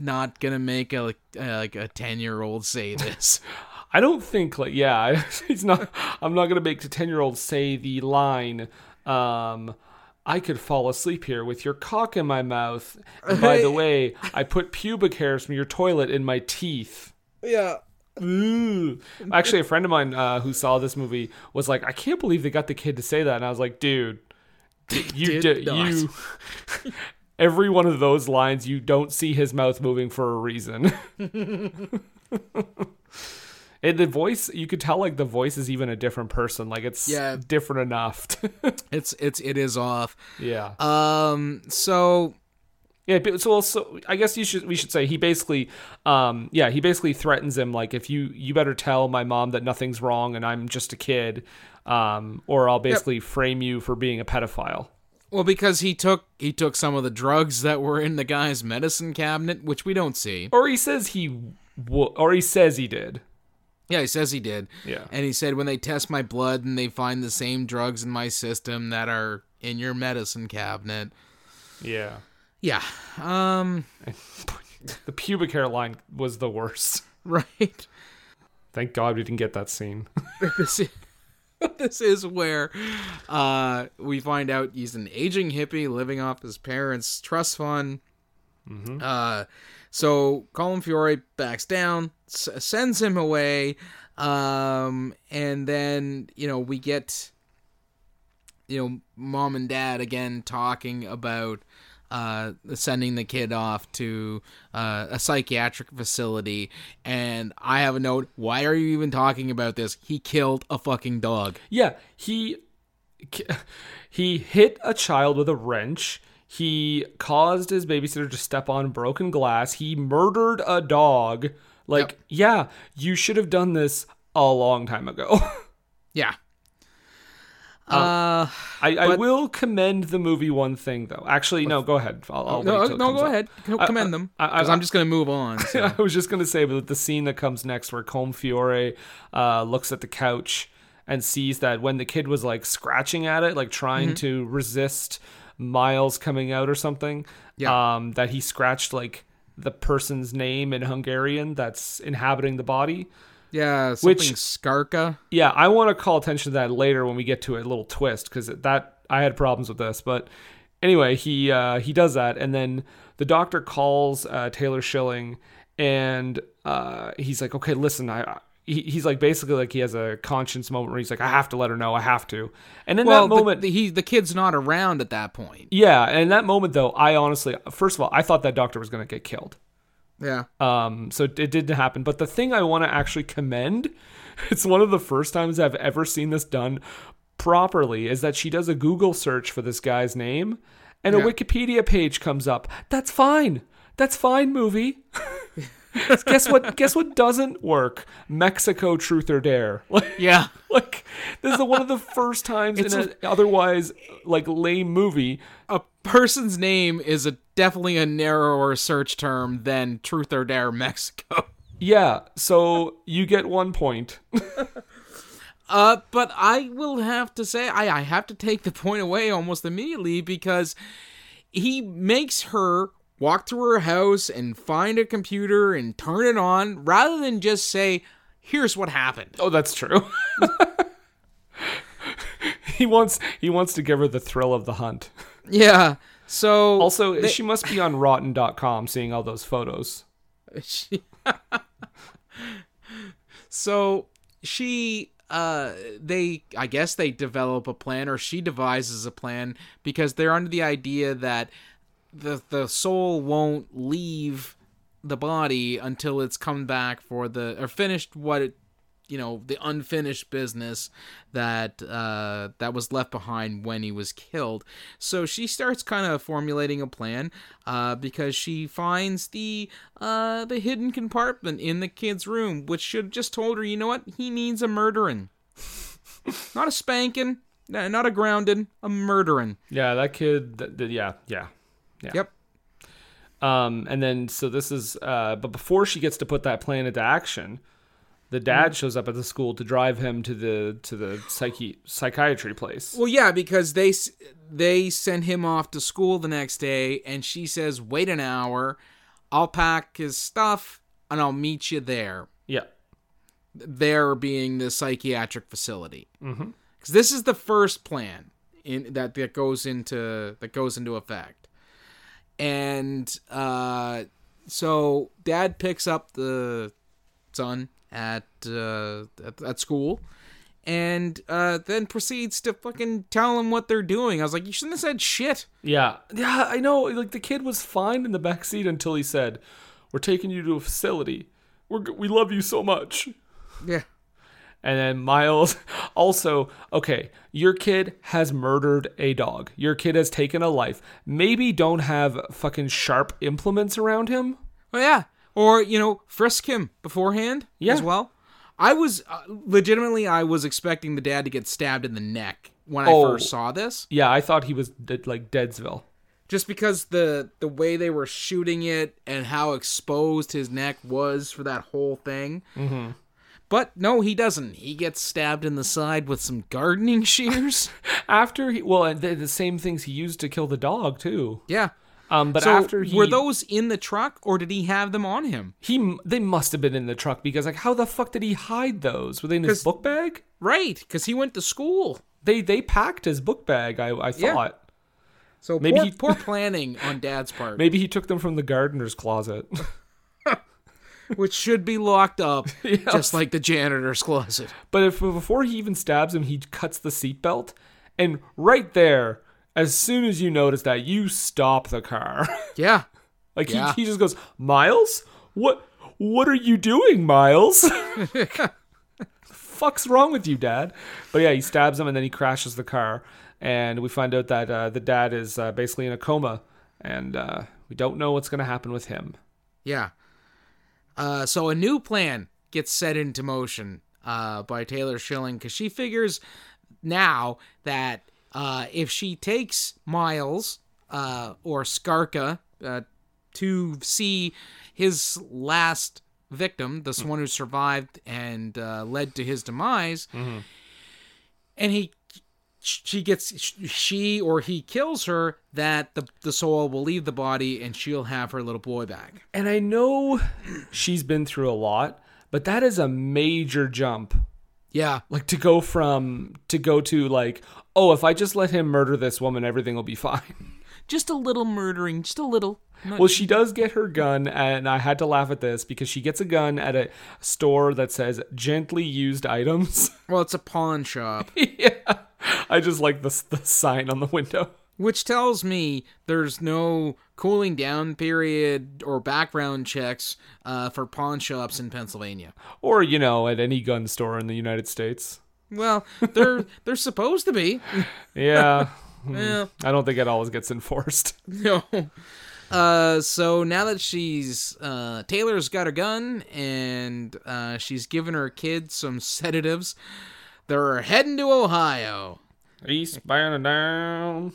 not gonna make a like, like a 10 year old say this. [laughs] I don't think like yeah, [laughs] he's not. I'm not gonna make the ten year old say the line. Um, I could fall asleep here with your cock in my mouth. And by the way, I put pubic hairs from your toilet in my teeth. yeah. Ooh. Actually, a friend of mine uh, who saw this movie was like, "I can't believe they got the kid to say that," and I was like, "Dude, you did did you." [laughs] Every one of those lines, you don't see his mouth moving for a reason. [laughs] And the voice, you could tell like the voice is even a different person. Like it's Yeah. different enough. [laughs] It's it's it is off. yeah. Um so Yeah, but- so also I guess you should we should say he basically um yeah, he basically threatens him like if you you better tell my mom that nothing's wrong and I'm just a kid um or I'll basically frame you for being a pedophile. Well, because he took he took some of the drugs that were in the guy's medicine cabinet, which we don't see. Or he says he w- or he says he did. Yeah, he says he did. Yeah. And he said when they test my blood and they find the same drugs in my system that are in your medicine cabinet. Yeah. Yeah. Um. [laughs] The pubic hair line was the worst. [laughs] Right. Thank God we didn't get that scene. [laughs] this is, this is where uh, we find out he's an aging hippie living off his parents' trust fund. Uh, so Colm Feore backs down, s- sends him away, um, and then you know we get you know mom and dad again talking about uh, sending the kid off to uh, a psychiatric facility. And I have a note. Why are you even talking about this? He killed a fucking dog. Yeah, he [laughs] he hit a child with a wrench. He caused his babysitter to step on broken glass. He murdered a dog. Like, Yep. yeah, you should have done this a long time ago. [laughs] Yeah. Uh, I, I But- will commend the movie one thing though. Actually, no, go ahead. I'll, I'll no, wait till it no, go up. ahead. Commend I- them because I'm just gonna move on. [laughs] so. I was just gonna say, but the scene that comes next, where Colm Feore uh, looks at the couch and sees that when the kid was like scratching at it, like trying Mm-hmm. to resist Miles coming out or something, Yeah. um, that he scratched like the person's name in Hungarian that's inhabiting the body. Yeah, something Which- Scarka. Yeah, I want to call attention to that later when we get to a little twist because that I had problems with this, but anyway, he uh, he does that, and then the doctor calls uh, Taylor Schilling, and uh, he's like, "Okay, listen, I." I- he- He's like basically like he has a conscience moment where he's like, I have to let her know, I have to. And in Well, that moment, the, he the kid's not around at that point. yeah, and in that moment though, I honestly, first of all, I thought that doctor was gonna get killed. Yeah. Um, so it didn't happen. But the thing I want to actually commend, [laughs] it's one of the first times I've ever seen this done properly, is that she does a Google search for this guy's name and a Wikipedia page comes up. That's fine. That's fine, movie. [laughs] [laughs] guess what? Guess what doesn't work? Mexico Truth or Dare. [laughs] Like, Yeah. like this is one of the first times It's in an otherwise like lame movie A person's name is a definitely a narrower search term than Truth or Dare Mexico. [laughs] Yeah, so you get one point. Uh, but I will have to say I, I have to take the point away almost immediately because he makes her walk to her house and find a computer and turn it on rather than just say, "Here's what happened." Oh, that's true. [laughs] he wants he wants to give her the thrill of the hunt. Yeah. So Also, they- she must be on rotten.com seeing all those photos. she [laughs] so she uh they i guess they develop a plan or she devises a plan because they're under the idea that the the soul won't leave the body until it's come back for the or finished what it you know the unfinished business that uh that was left behind when he was killed. So she starts kind of formulating a plan uh because she finds the uh the hidden compartment in the kid's room which should have just told her you know what? He needs a murdering not a spanking not a grounding a murdering Yeah, that kid. Th- th- yeah, yeah, yeah. yep Um, and then so this is. Uh, but before she gets to put that plan into action, the dad shows up at the school to drive him to the to the psyche psychiatry place. Well, yeah, because they they send him off to school the next day, and she says, "Wait an hour, I'll pack his stuff, and I'll meet you there." Yeah. There being the psychiatric facility, because this is the first plan in that that goes into that goes into effect, and uh, so Dad picks up the son at uh, at, at school and uh, then proceeds to fucking tell him what they're doing. I was like, you shouldn't have said shit. Yeah, yeah, I know. Like the kid was fine in the back seat until he said, "We're taking you to a facility. We're g- we love you so much." Yeah. And then Miles [laughs] also, okay, your kid has murdered a dog. Your kid has taken a life. Maybe don't have fucking sharp implements around him. Well, yeah. Or, you know, frisk him beforehand Yeah. as well. I was, uh, legitimately, I was expecting the dad to get stabbed in the neck when I Oh. first saw this. Yeah, I thought he was dead, like Deadsville. Just because the the way they were shooting it and how exposed his neck was for that whole thing. Mm-hmm. But no, he doesn't. He gets stabbed in the side with some gardening shears. [laughs] After he, well, the, the same things he used to kill the dog too. yeah. Um, but so after he were those in the truck or did he have them on him? he, they must have been in the truck because like, how the fuck did he hide those? Were they in his book bag? Right, because he went to school. They they packed his book bag. I I Yeah. thought So Maybe poor, he- poor [laughs] planning on Dad's part, maybe he took them from the gardener's closet. [laughs] which should be locked up, [laughs] just like the janitor's closet. But if before he even stabs him, he cuts the seatbelt, and right there, as soon as you notice that, you stop the car. [laughs] Yeah. like Yeah. he, he just goes, Miles, what what are you doing, Miles? [laughs] Fuck's wrong with you, Dad? But yeah, he stabs him and then he crashes the car, and we find out that uh, the dad is uh, basically in a coma, and uh, we don't know what's gonna happen with him. Yeah. Uh, so a new plan gets set into motion uh, by Taylor Schilling because she figures now that uh, if she takes Miles uh, or Scarka uh, to see his last victim, this one who survived and uh, led to his demise, and he she gets she or he kills her that the the soul will leave the body and she'll have her little boy back And I know she's been through a lot, but that is a major jump. yeah Like to go from to go to like, oh, if I just let him murder this woman, everything will be fine. [laughs] just a little murdering just a little Not- Well, she does get her gun, and I had to laugh at this because she gets a gun at a store that says gently used items. [laughs] well it's a pawn shop yeah. I just like the, the sign on the window. which tells me there's no cooling down period or background checks uh, for pawn shops in pennsylvania Or, you know, at any gun store in the United States. well they're [laughs] they're supposed to be Yeah. [laughs] Hmm. yeah I don't think it always gets enforced. [laughs] No. Uh, so now that she's uh, Taylor's got a gun and uh, she's given her kids some sedatives, they're heading to Ohio. Eastbound and down.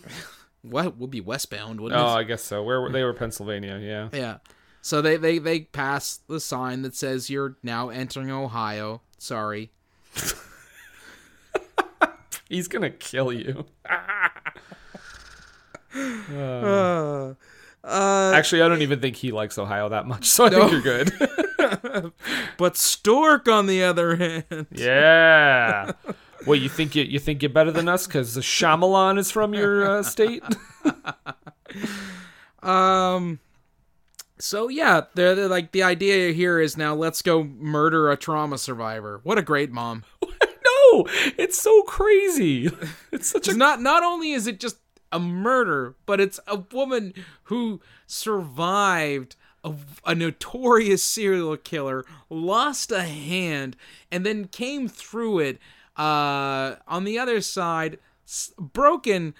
What would be westbound, wouldn't Oh, it? I guess so. Where were they were Pennsylvania, yeah. Yeah. So they, they they pass the sign that says you're now entering Ohio. Sorry. [laughs] He's gonna kill you. [laughs] Uh, Actually, I don't even think he likes Ohio that much, so I think you're good. [laughs] but Stork, on the other hand, yeah. Well, you think you you think you're better than us because the Shyamalan is from your uh, state? [laughs] Um. So yeah, they're, they're like the idea here is now let's go murder a trauma survivor. What a great mom! [laughs] no, it's so crazy. [laughs] It's such a not not only is it just a murder, but it's a woman who survived a, a notorious serial killer, lost a hand, and then came through it. Uh, on the other side, broken,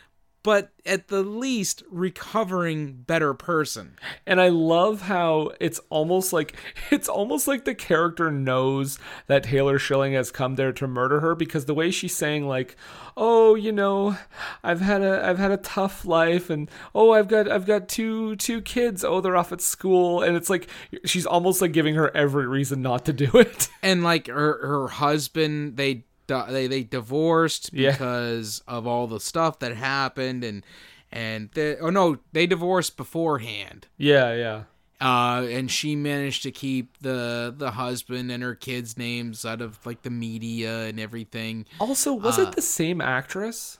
but at the least recovering better person. And I love how it's almost like [laughs] it's almost like the character knows that Taylor Schilling has come there to murder her because the way she's saying like, "Oh, you know, I've had a I've had a tough life and oh, I've got I've got two two kids. Oh, they're off at school." And it's like she's almost like giving her every reason not to do it. [laughs] and like her her husband they they they divorced Yeah. because of all the stuff that happened and and they, oh no they divorced beforehand yeah, yeah. uh and she managed to keep the the husband and her kids names out of like the media and everything Also, was it the same actress?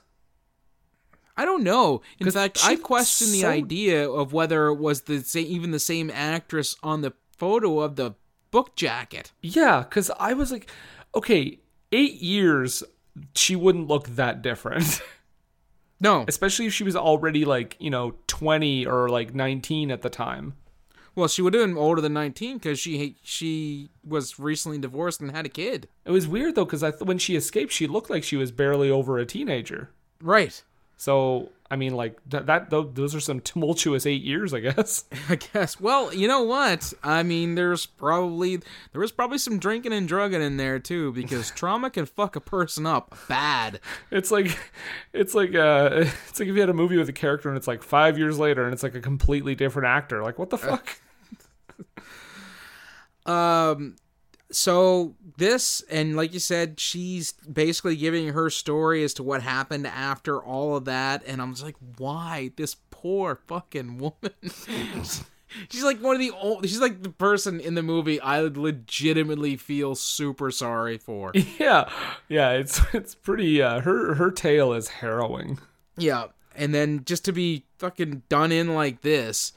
I don't know. In fact, I question the idea of whether it was the same, even the same actress on the photo of the book jacket. Yeah, because I was like, okay, eight years, she wouldn't look that different. [laughs] No, especially if she was already like you know 20 or like 19 at the time well, she would have been older than nineteen because she she was recently divorced and had a kid. it was weird though because th- when she escaped she looked like she was barely over a teenager Right. so i mean like th- that th- those are some tumultuous eight years i guess [laughs] I guess. Well, you know what? I mean, there's probably there was probably some drinking and drugging in there too because [laughs] trauma can fuck a person up bad. it's like it's like uh [laughs] it's like if you had a movie with a character and it's like five years later and it's like a completely different actor like what the fuck Um, so this and like you said she's basically giving her story as to what happened after all of that and i'm just like why this poor fucking woman [laughs] she's like one of the old she's like the person in the movie i legitimately feel super sorry for [laughs] Yeah, yeah, it's it's pretty. Uh, her her tale is harrowing. yeah and then just to be fucking done in like this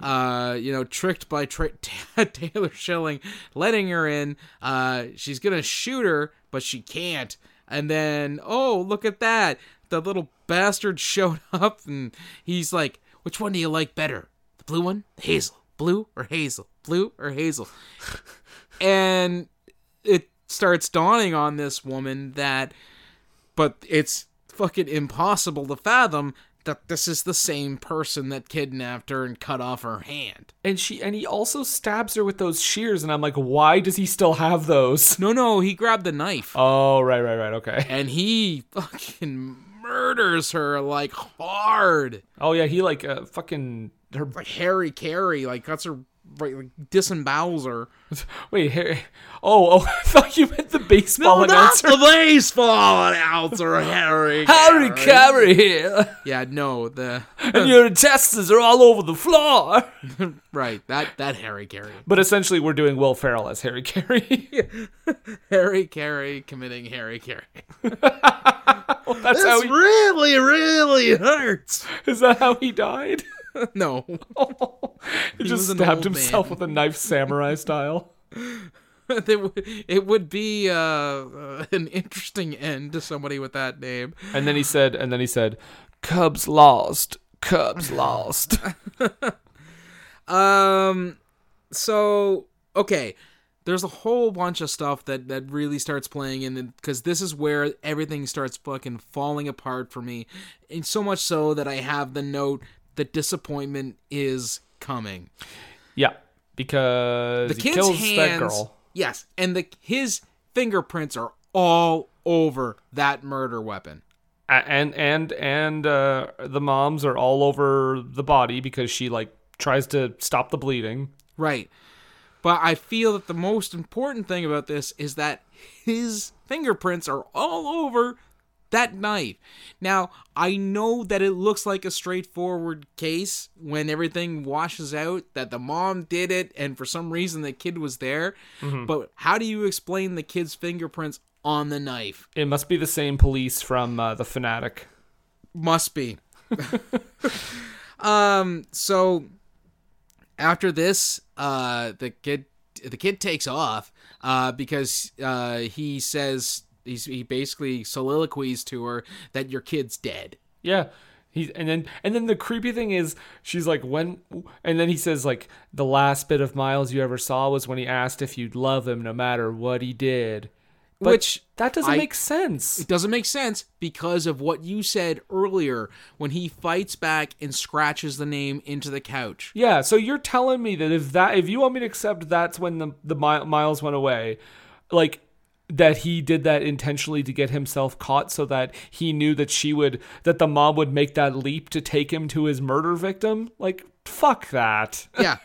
uh, you know, tricked by tra- [laughs] Taylor Schilling, letting her in. Uh, she's gonna shoot her, but she can't. And then, oh, look at that! The little bastard showed [laughs] up, and he's like, "Which one do you like better? The blue one, the hazel, blue or hazel, blue or hazel?" [laughs] and it starts dawning on this woman that, but it's fucking impossible to fathom that this is the same person that kidnapped her and cut off her hand. And she and he also stabs her with those shears, and I'm like, why does he still have those? No, no, he grabbed the knife Oh, right, right, right. Okay. and he fucking murders her like hard. Oh yeah, he like uh, fucking her. Like Harry Carey, like cuts her right like disembowels her. [laughs] Wait, Harry. Oh, oh, [laughs] I thought you meant the baseball no, announcer. Not the baseball announcer, Harry. [laughs] Harry Carey here, Yeah, no, the and your intestines are all over the floor. right that that Harry Caray. But essentially, we're doing Will Ferrell as Harry Caray. Harry Caray committing Harry Carey. That's how he, really, really hurts. is that how he died? [laughs] No. [laughs] he, He just stabbed himself man. with a knife, samurai style. [laughs] it, would, it would be uh, uh, an interesting end to somebody with that name. And then he said, and then he said, "Cubs lost, Cubs lost." Um, so okay, there's a whole bunch of stuff that that really starts playing in because this is where everything starts fucking falling apart for me, and so much so that I have the note that disappointment is coming. yeah, because The he kid's kills hands, that girl. yes, and the his fingerprints are all over that murder weapon. And and and uh, the moms are all over the body because she like tries to stop the bleeding. Right. But I feel that the most important thing about this is that his fingerprints are all over that knife. Now, I know that it looks like a straightforward case when everything washes out that the mom did it and for some reason the kid was there. But how do you explain the kid's fingerprints on the knife? It must be the same police from uh, the fanatic. Must be. um. So after this, uh, the kid the kid takes off uh, because uh, he says he's, he basically soliloquies to her that your kid's dead. Yeah. He, and then and then the creepy thing is she's like when and then he says like the last bit of Miles you ever saw was when he asked if you'd love him no matter what he did. But Which that doesn't I- make sense. It doesn't make sense because of what you said earlier when he fights back and scratches the name into the couch. Yeah, so you're telling me that if that if you want me to accept that's when the the Mi- Miles went away, like that he did that intentionally to get himself caught so that he knew that she would that the mom would make that leap to take him to his murder victim? Like fuck that. Yeah.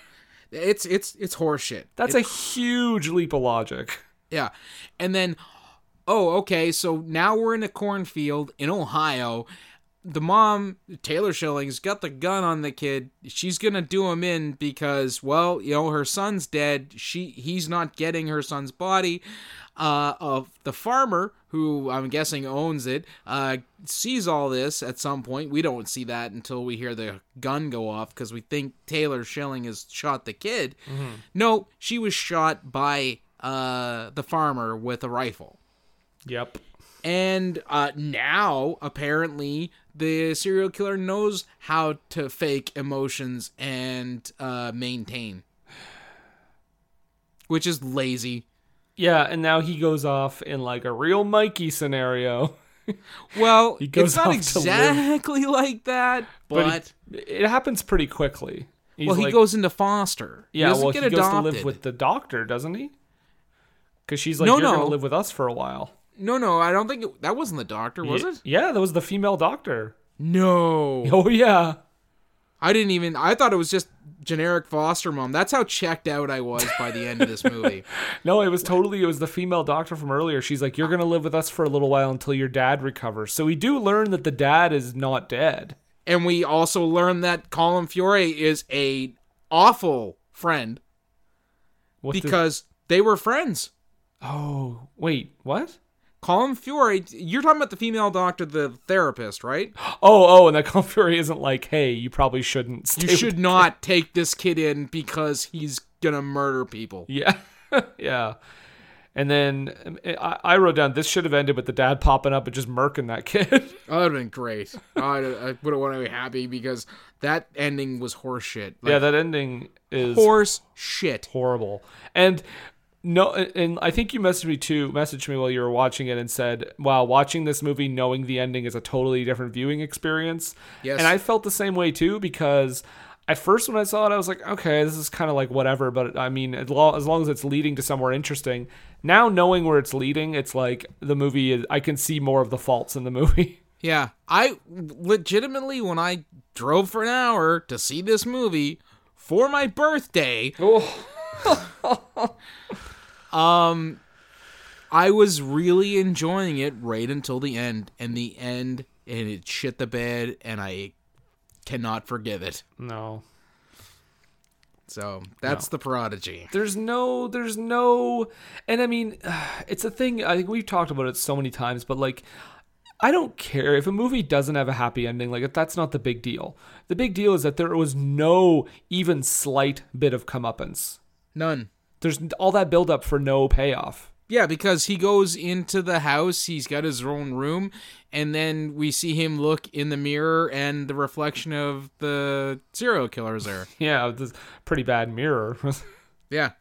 It's it's it's horseshit. That's a huge leap of logic. Yeah. And then, oh, okay, so now we're in a cornfield in Ohio. The mom, Taylor Schilling's got the gun on the kid. She's gonna do him in because, well, you know, her son's dead. She he's not getting her son's body. Uh, of the farmer who I'm guessing owns it, uh, sees all this at some point. We don't see that until we hear the gun go off because we think Taylor Schilling has shot the kid. No, she was shot by uh, the farmer with a rifle. Yep. And uh, now, apparently, the serial killer knows how to fake emotions and uh, maintain, which is lazy. Yeah, and now he goes off in like a real Mikey scenario. [laughs] Well, it's not off to live. exactly like that, but, But it, it happens pretty quickly. He's well, he like- goes into foster. Yeah, he well, get he goes to live with the doctor, doesn't he? Because she's like, No, you're no. gonna live with us for a while. No, no, I don't think it, that wasn't the doctor, was it? Yeah, that was the female doctor. No, [laughs] Oh yeah. I didn't even. I thought it was just generic foster mom. That's how checked out I was by the end of this movie. [laughs] No, it was totally it was the female doctor from earlier. She's like, "You're gonna live with us for a little while until your dad recovers." So we do learn that the dad is not dead. and we also learn that Colm Feore is a awful friend What the- because they were friends. oh wait, what? Colm Feore, you're talking about the female doctor, the therapist, right? [gasps] Oh oh, and that [laughs] Colm Feore isn't like, "Hey, you probably shouldn't." Stay You should not [laughs] take this kid in because he's gonna murder people. Yeah, [laughs] yeah. And then I, I wrote down this should have ended with the dad popping up and just murking that kid. Oh, that would have been great. I, I would have wanted to be happy because that ending was horseshit. Like, yeah, that ending is horse shit. horrible. And no, and I think you messaged me too. Messaged me while you were watching it and said, "Wow, watching this movie, knowing the ending is a totally different viewing experience." Yes. and I felt the same way too because. At first, when I saw it, I was like, "Okay, this is kind of like whatever." But I mean, as long, as long as it's leading to somewhere interesting. Now, knowing where it's leading, it's like the movie. Is, I can see more of the faults in the movie. [laughs] Yeah, I legitimately when I drove for an hour to see this movie for my birthday, oh. [laughs] um I was really enjoying it right until the end and the end and it shit the bed and I cannot forgive it. No, So, that's the prodigy. there's no there's no and i mean [sighs] it's a thing i think we've talked about it so many times but like i don't care if a movie doesn't have a happy ending like that's not the big deal the big deal is that there was no even slight bit of comeuppance None. There's all that build up for no payoff. Yeah, because he goes into the house, he's got his own room, and then we see him look in the mirror and the reflection of the serial killer is there. [laughs] yeah this pretty bad mirror. [laughs] Yeah.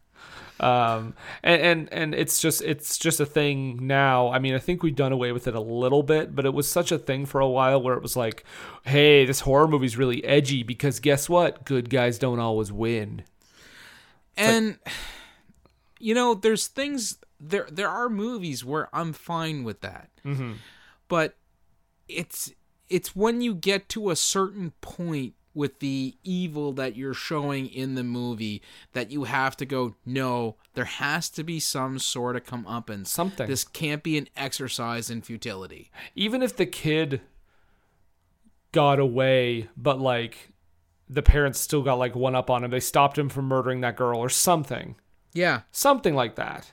um and, and and it's just it's just a thing now. I mean i think we've done away with it a little bit but it was such a thing for a while where it was like hey this horror movie's really edgy because guess what? Good guys don't always win. And you know, there's things there there are movies where I'm fine with that. Mm-hmm. But it's it's when you get to a certain point with the evil that you're showing in the movie that you have to go, no, there has to be some sort of come up and Something. This can't be an exercise in futility. even if the kid got away but like the parents still got like one up on him they stopped him from murdering that girl or something Yeah. something like that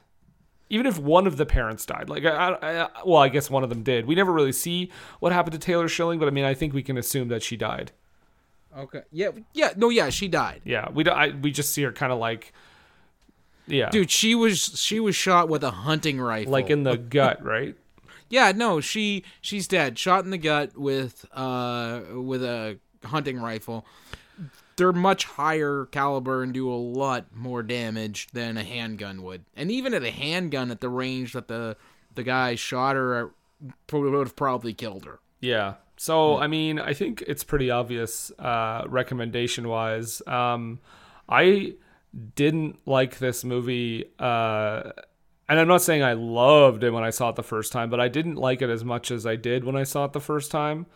even if one of the parents died like I, I, I- well i guess one of them did we never really see what happened to taylor schilling but i mean i think we can assume that she died Okay. Yeah. Yeah. No. Yeah. She died, yeah we don't I, we just see her kind of like yeah dude. She was she was shot with a hunting rifle, like in the [laughs] gut right Yeah, no, she she's dead. Shot in the gut with uh with a hunting rifle. They're much higher caliber and do a lot more damage than a handgun would. And even at a handgun at the range that the the guy shot her probably would have probably killed her. Yeah. So I mean, I think it's pretty obvious, uh, recommendation wise. Um, I didn't like this movie, uh, and I'm not saying I loved it when I saw it the first time, but I didn't like it as much as I did when I saw it the first time.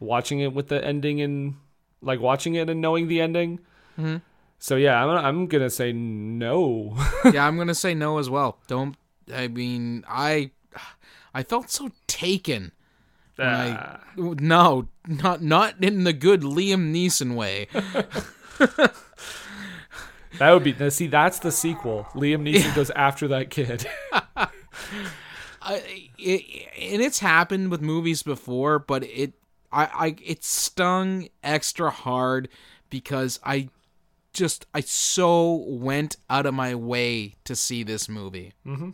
Watching it with the ending and like watching it and knowing the ending. Mm-hmm. So yeah, I'm I'm gonna say no. [laughs] yeah, I'm gonna say no as well. Don't. I mean, I I felt so taken. When I, ah. no, not not in the good Liam Neeson way. [laughs] that would be see that's the sequel. Liam Neeson goes after that kid. [laughs] I, it, and it's happened with movies before, but it I, I it stung extra hard because I just I so went out of my way to see this movie. Mm-hmm.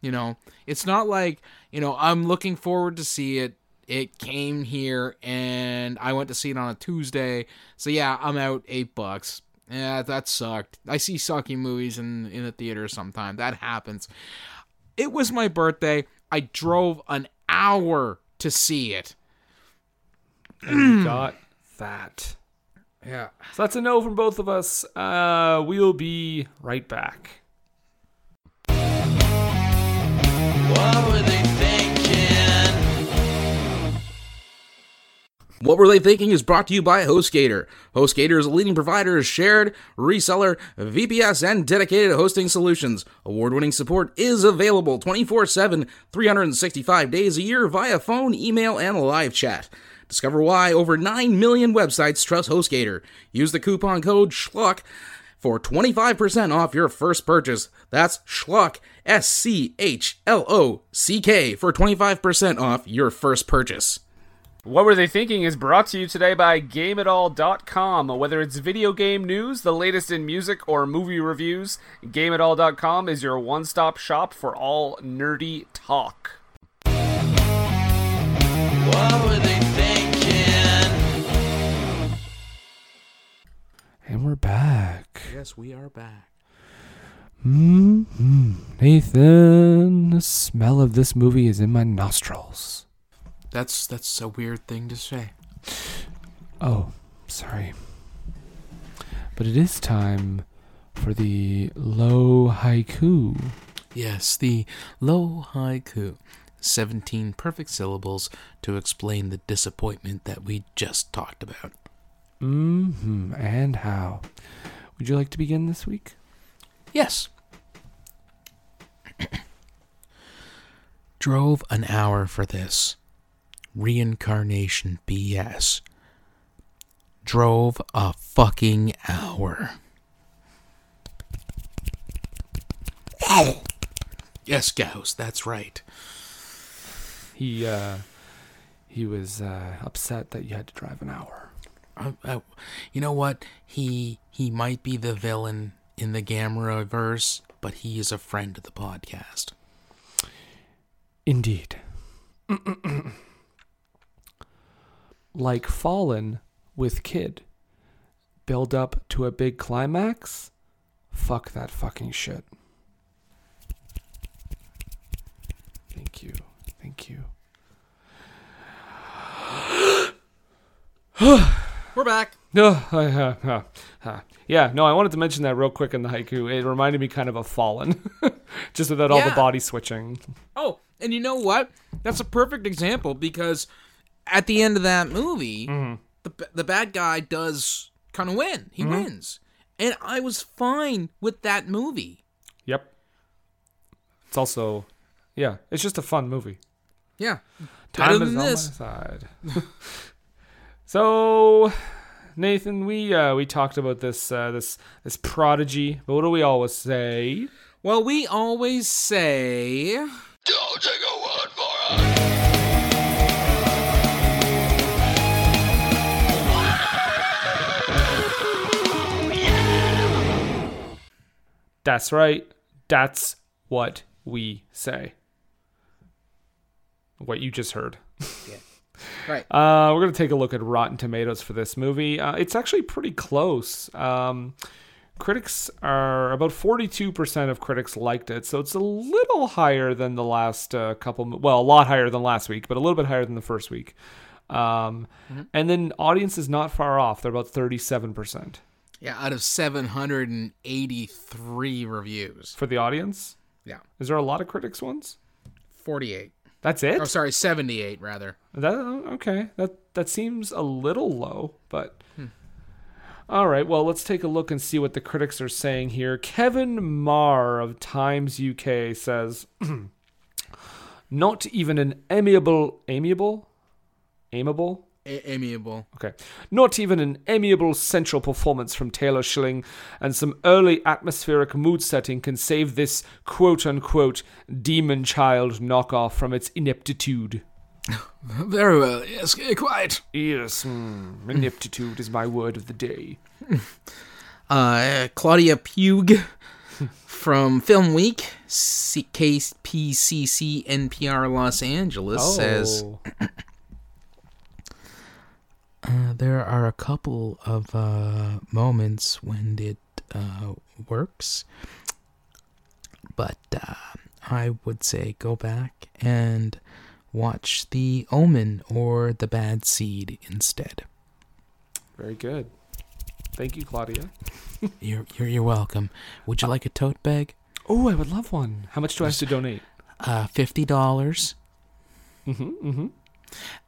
You know, it's not like you know I'm looking forward to see it. It came here and I went to see it on a Tuesday, so yeah, I'm out eight bucks. Yeah, that sucked. I see sucky movies in in the theater sometimes. That happens. It was my birthday. I drove an hour to see it. And you got that. Yeah. So that's a no from both of us. Uh, we'll be right back. What were they thinking? What Were They Thinking is brought to you by HostGator. HostGator is a leading provider of shared, reseller, VPS, and dedicated hosting solutions. Award winning support is available 24 7, 365 days a year via phone, email, and live chat. Discover why over 9 million websites trust HostGator. Use the coupon code SCHLOCK for 25% off your first purchase. That's Schlock, S C H L O C K, for 25% off your first purchase. What Were They Thinking is brought to you today by GameItAll.com. Whether it's video game news, the latest in music, or movie reviews, GameItAll.com is your one stop shop for all nerdy talk. What were they And we're back. Yes, we are back. Mm-hmm. Nathan, the smell of this movie is in my nostrils. That's that's a weird thing to say. Oh, sorry. But it is time for the low haiku. Yes, the low haiku. 17 perfect syllables to explain the disappointment that we just talked about. Mm-hmm. And how? Would you like to begin this week? Yes. Drove an hour for this. Reincarnation BS. Drove a fucking hour. Yes, Gauss, that's right. He uh he was uh, upset that you had to drive an hour. I, I, you know what? He he might be the villain in the Gamera verse, but he is a friend of the podcast. Indeed. like Fallen with Kid. Build up to a big climax? Fuck that fucking shit. Thank you. Thank you. We're back. [sighs] Yeah, no, I wanted to mention that real quick in the haiku. It reminded me kind of of Fallen, [laughs] just without all the body switching. Oh, and you know what? That's a perfect example because at the end of that movie, mm-hmm. the b- the bad guy does kind of win. He mm-hmm. wins, and I was fine with that movie. Yep. It's also, yeah, it's just a fun movie. Yeah, better Time is than on this. my side. [laughs] so, Nathan, we uh, we talked about this uh, this this prodigy. But what do we always say? Well, we always say. Don't take a word for it. That's right. That's what we say. What you just heard. Right. Uh, we're going to take a look at Rotten Tomatoes for this movie. Uh, it's actually pretty close. Um, critics are about 42% of critics liked it, so it's a little higher than the last uh, couple. Well, a lot higher than last week, but a little bit higher than the first week. Um, And then audience is not far off. They're about 37% Yeah, out of 783 reviews. for the audience. Yeah, Is there a lot of critics ones? 48. That's it. Oh, sorry, 78 rather. That oh, okay. That that seems a little low, but hmm. all right. Well, let's take a look and see what the critics are saying here. Kevin Maher of Times UK says, [clears throat] "Not even an amiable, amiable, amiable." A- amiable. Okay. Not even an amiable central performance from Taylor Schilling and some early atmospheric mood setting can save this quote unquote demon child knockoff from its ineptitude. [laughs] Very well. Yes, eh, quite. Yes, mm, ineptitude is my word of the day. [laughs] Uh, Claudia Pugh from Film Week, C- KPCC NPR Los Angeles says Oh. [clears throat] uh, there are a couple of uh, moments when it uh, works, but uh, I would say go back and watch The Omen or The Bad Seed instead. very good. Thank you, Claudia. [laughs] You're, you're, you're welcome. Would you like a tote bag? Oh, I would love one. How much do I have to donate? Uh, fifty dollars. Mm-hmm, mm-hmm.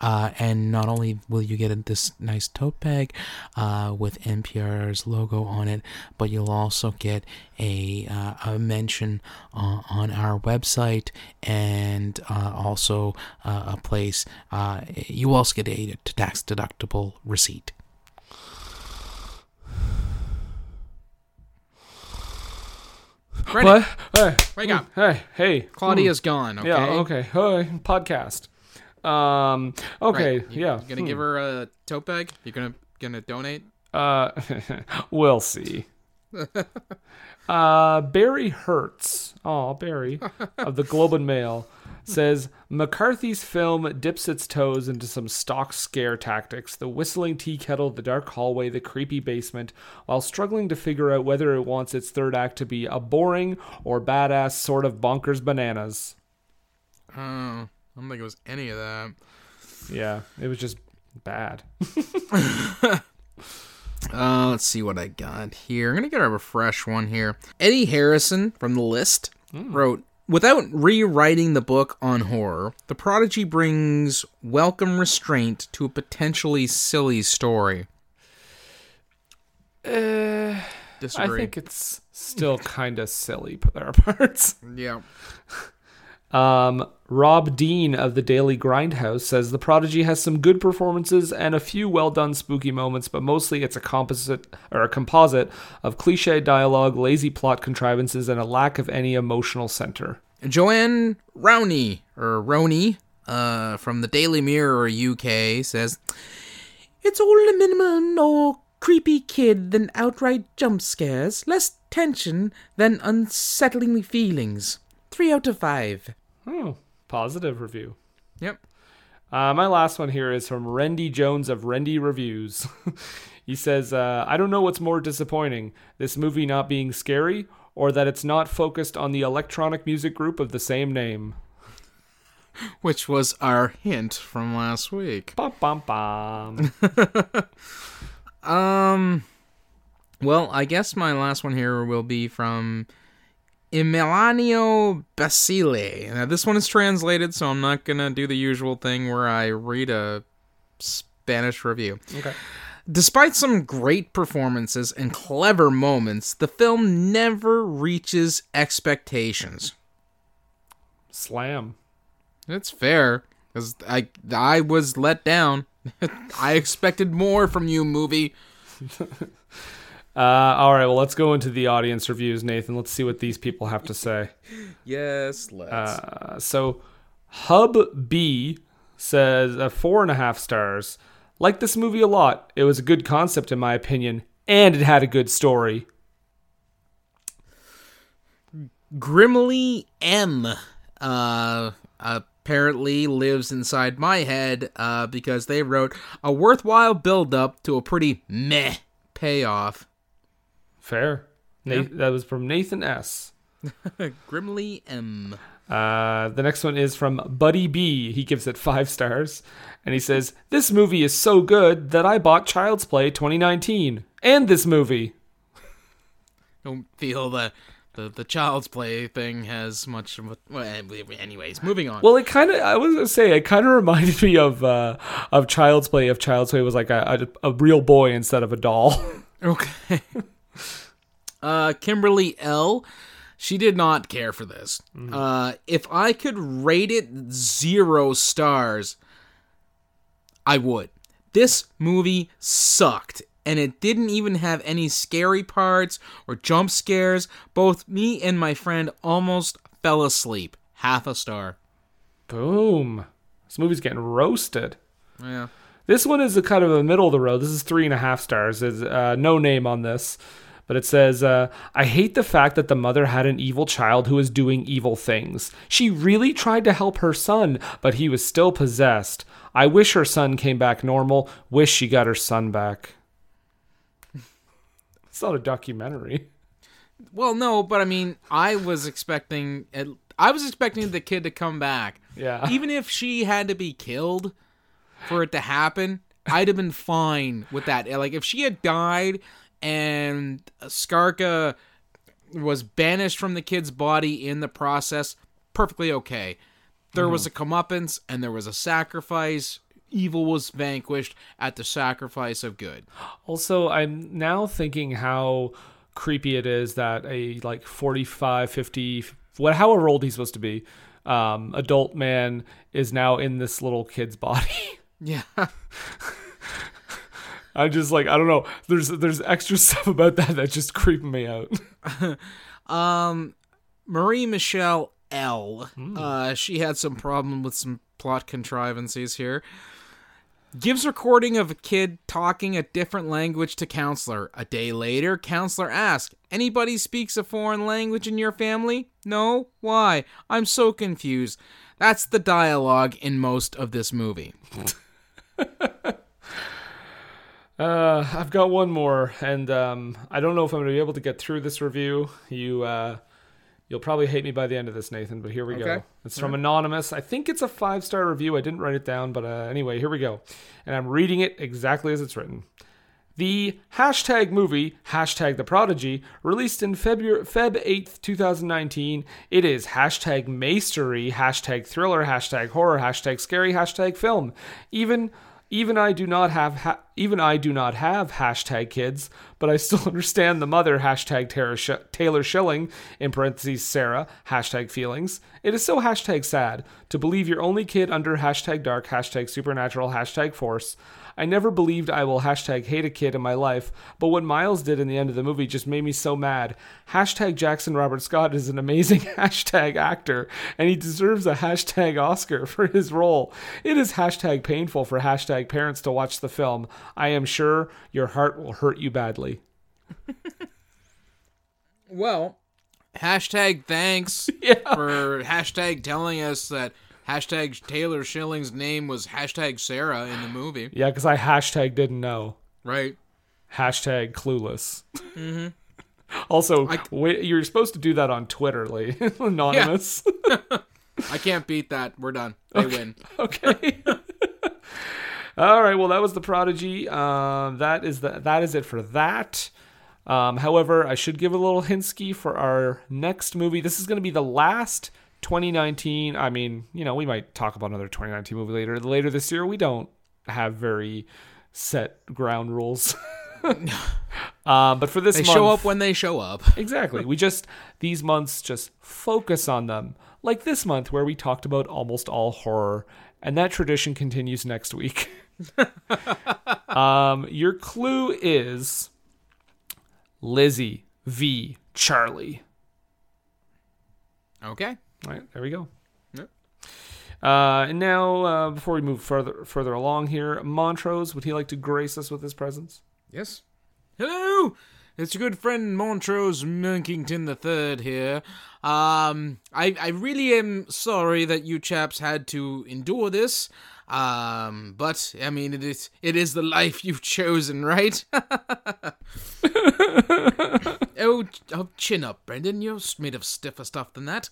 Uh, and not only will you get this nice tote bag uh, with NPR's logo on it, but you'll also get a, uh, a mention uh, on our website and uh, also uh, a place. Uh, you also get a tax deductible receipt. Ready. What? Hey, Wake up. hey, hey. Claudia's gone. Okay. Yeah. Okay. Hey, podcast. Um. Okay. Right. You- yeah. You gonna give her a tote bag? You're gonna gonna donate? Uh, [laughs] we'll see. [laughs] uh, Barry Hertz, oh Barry, of the Globe and Mail, says McCarthy's film dips its toes into some stock scare tactics: the whistling tea kettle, the dark hallway, the creepy basement, while struggling to figure out whether it wants its third act to be a boring or badass sort of bonkers bananas. Oh, I don't think it was any of that. Yeah, it was just bad. [laughs] Uh, let's see what I got here. I'm gonna get a fresh one here. Eddie Harrison from the list wrote. Without rewriting the book on horror, The Prodigy brings welcome restraint to a potentially silly story. Uh, Disagree. I think it's still kind of silly but there are [laughs] parts. yeah. Um, Rob Dean of the Daily Grindhouse says the Prodigy has some good performances and a few well done spooky moments, but mostly it's a composite or a composite of cliche dialogue, lazy plot contrivances, and a lack of any emotional center. Joanne Rowney or Roney uh, from the Daily Mirror UK says, "It's all a minimal or creepy kid than outright jump scares, less tension than unsettling feelings. Three out of five. Oh, positive review. Yep. Uh, my last one here is from Rendy Jones of Rendy Reviews. [laughs] he says, uh, I don't know what's more disappointing this movie not being scary or that it's not focused on the electronic music group of the same name. [laughs] Which was our hint from last week. Bum, bum, bum. [laughs] Um, well, I guess my last one here will be from Emiliano Basile. Now, this one is translated, so I'm not gonna do the usual thing where I read a Spanish review. okay. Despite some great performances and clever moments, the film never reaches expectations. Slam. It's fair, because I I was let down. [laughs] I expected more from you, movie. [laughs] Uh, all right, well, let's go into the audience reviews, Nathan. Let's see what these people have to say. [laughs] Yes, let's. Uh, so, Hub B says uh, four and a half stars. Like this movie a lot. It was a good concept, in my opinion, and it had a good story. Grimly M uh, apparently lives inside my head uh, because they wrote a worthwhile build up to a pretty meh payoff. Fair. Na- That was from Nathan S. [laughs] Grimly M. Uh, the next one is from Buddy B. He gives it five stars. And he says, This movie is so good that I bought Child's Play 2019. And this movie. [laughs] Don't feel that the, the child's play thing has much. Well, anyways, moving on. Well, it kind of, I was going to say, it kind of reminded me of uh, of Child's Play if Child's Play was like a, a, a real boy instead of a doll. [laughs] Okay. Uh, Kimberly L. She did not care for this. Uh, if I could rate it zero stars, I would. This movie sucked, and it didn't even have any scary parts or jump scares. Both me and my friend almost fell asleep. Half a star. Boom. This movie's getting roasted. Yeah. This one is a kind of a middle of the road. This is three and a half stars. There's uh, no name on this, but it says, uh, "I hate the fact that the mother had an evil child who was doing evil things. She really tried to help her son, but he was still possessed. I wish her son came back normal. Wish she got her son back." [laughs] it's not a documentary. Well, no, but I mean, I was expecting. I was expecting the kid to come back. Yeah. even if she had to be killed for it to happen, I'd have been fine with that. Like if she had died and Scarka was banished from the kid's body in the process, perfectly okay. There was a comeuppance and there was a sacrifice. Evil was vanquished at the sacrifice of good. [gasps] Also, I'm now thinking how creepy it is that a like 45, 50, what, however old he's supposed to be, um, adult man is now in this little kid's body. [laughs] Yeah. [laughs] I just like I don't know. There's there's extra [laughs] stuff about that that just creeped me out. [laughs] Um, Marie Michelle L. Uh, she had some problem with some plot contrivances here. Gives recording of a kid talking a different language to counselor. A day later, counselor asks, "Anybody speaks a foreign language in your family?" No. Why? I'm so confused. That's the dialogue in most of this movie. [laughs] Uh, I've got one more, and um, I don't know if I'm going to be able to get through this review. You, uh, you'll probably hate me by the end of this, Nathan. But here we go. It's from anonymous. I think it's a five star review. I didn't write it down, but uh, anyway, here we go. And I'm reading it exactly as it's written. The hashtag movie, hashtag The Prodigy, released in February, Feb 8th, 2019. It is hashtag mastery, hashtag thriller, hashtag horror, hashtag scary, hashtag film. Even even I do not have ha- even I do not have hashtag kids, but I still [laughs] understand the mother hashtag Taylor Schilling in parentheses Sarah hashtag feelings. It is so hashtag sad to believe your only kid under hashtag dark hashtag supernatural hashtag force. I never believed I will hashtag hate a kid in my life, but what Miles did in the end of the movie just made me so mad. Hashtag Jackson Robert Scott is an amazing [laughs] hashtag actor, and he deserves a hashtag Oscar for his role. It is hashtag painful for hashtag parents to watch the film. I am sure your heart will hurt you badly. [laughs] Well, hashtag thanks [laughs] Yeah. for hashtag telling us that hashtag Taylor Schilling's name was hashtag Sarah in the movie. Yeah, because I hashtag didn't know. Right. Hashtag clueless. Mm-hmm. [laughs] Also, wait, you're supposed to do that on Twitter, Lee. Anonymous. I can't beat that. We're done. They win. okay. All right. Well, that was the prodigy. Um, that is the that is it for that. Um, however, I should give a little hintsky for our next movie. This is going to be the last 2019. I mean, you know, we might talk about another 2019 movie later. Later this year, we don't have very set ground rules. um, [laughs] but for this They month, show up when they show up. [laughs] Exactly. We just these months just focus on them. Like this month where we talked about almost all horror, and that tradition continues next week. [laughs] [laughs] um, your clue is Lizzie v. Charlie. Okay. All right, there we go. Yep. Uh, and now, uh, before we move further further along here, Montrose, would he like to grace us with his presence? Yes. Hello. It's your good friend Montrose Monkington the Third here. Um, I I really am sorry that you chaps had to endure this. Um, but I mean, it is it is the life you've chosen, right? [laughs] oh, oh, chin up, Brendan. You're made of stiffer stuff than that.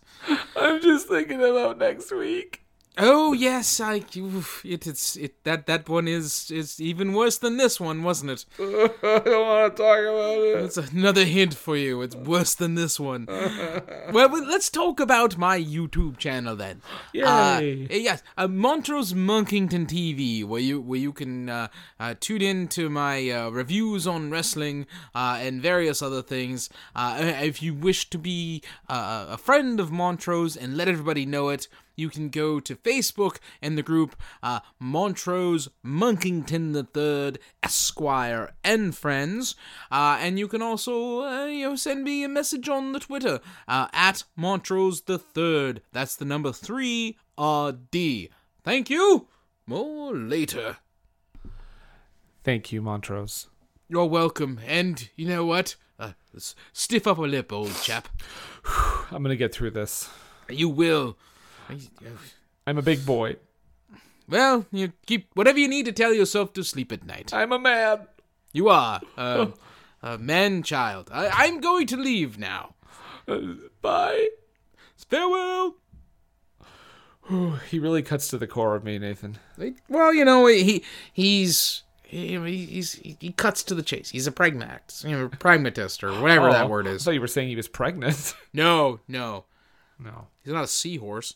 I'm just thinking about next week. Oh yes, I. oof, It, it's it that that one is is even worse than this one, wasn't it? [laughs] I don't want to talk about it. That's another hint for you. It's worse than this one. [laughs] well, let's talk about my YouTube channel then. Uh, Yay. yes, uh, Montrose Monkington TV, where you where you can uh, uh, tune in to my uh, reviews on wrestling uh, and various other things. Uh, if you wish to be uh, a friend of Montrose and let everybody know it. You can go to Facebook and the group uh, Montrose Monkington the Third Esquire and friends, uh, and you can also uh, you know send me a message on the Twitter uh, at Montrose the Third. That's the number three R D. Thank you. More later. Thank you, Montrose. You're welcome. And you know what? Uh, stiff up a lip, old chap. [sighs] I'm gonna get through this. You will. I'm a big boy. Well, you keep whatever you need to tell yourself to sleep at night. I'm a man. You are uh, [laughs] a man child. I, I'm going to leave now. Bye. Farewell. [sighs] He really cuts to the core of me, Nathan. Well, you know he he's. He, he's he cuts to the chase. He's a pragmatist, you know, pragmatist or whatever Oh, that word I is. thought you were saying he was pregnant. [laughs] No, no, no. he's not a seahorse.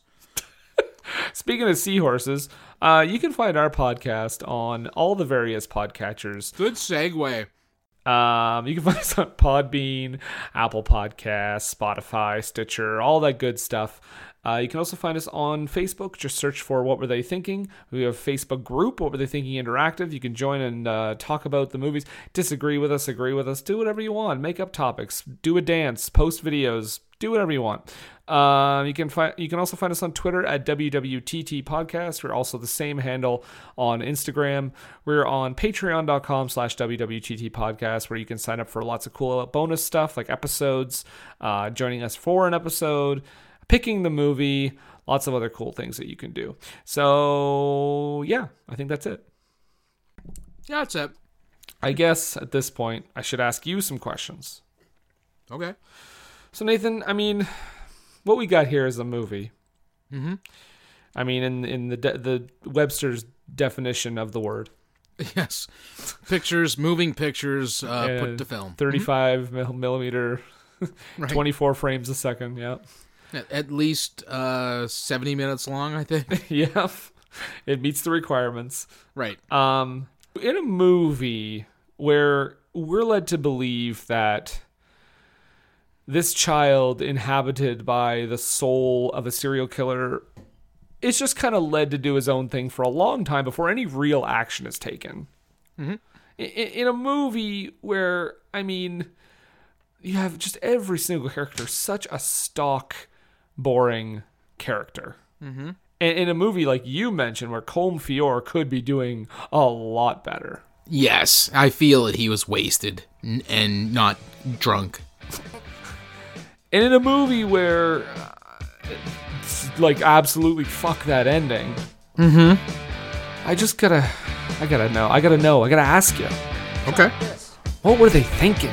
[laughs] Speaking of seahorses, uh, you can find our podcast on all the various podcatchers. Good segue. Um, you can [laughs] find us on Podbean, Apple Podcasts, Spotify, Stitcher, all that good stuff. Uh, you can also find us on Facebook. Just search for What Were They Thinking. We have a Facebook group, What Were They Thinking Interactive. You can join and uh, talk about the movies. Disagree with us, agree with us, do whatever you want. Make up topics, do a dance, post videos, do whatever you want. Um, you can find you can also find us on Twitter at WWTT Podcast. We're also the same handle on Instagram. We're on patreon.com slash WWTT Podcast where you can sign up for lots of cool bonus stuff like episodes, uh, joining us for an episode, picking the movie, lots of other cool things that you can do. So yeah, I think that's it. Yeah, that's it. I guess at this point I should ask you some questions. Okay. So Nathan, I mean, what we got here is a movie. Mhm. I mean, in in the de- the Webster's definition of the word, Yes. Pictures, moving pictures, uh, put to film. 35 mil- millimeter, [laughs] Right. 24 frames a second. Yeah, At, at least uh, 70 minutes long, I think. [laughs] yeah, it meets the requirements. right. Um, in a movie where we're led to believe that this child inhabited by the soul of a serial killer is just kind of led to do his own thing for a long time before any real action is taken. Mhm. I- I- In a movie where, I mean, you have just every single character such a stock, boring character. Mm-hmm. And in a movie like you mentioned, where Colm Feore could be doing a lot better. Yes, I feel that he was wasted and not drunk. And in a movie where, uh, it's like, absolutely fuck that ending. Mm-hmm. I just gotta, I gotta know. I gotta know. I gotta ask you. Okay. What were they thinking?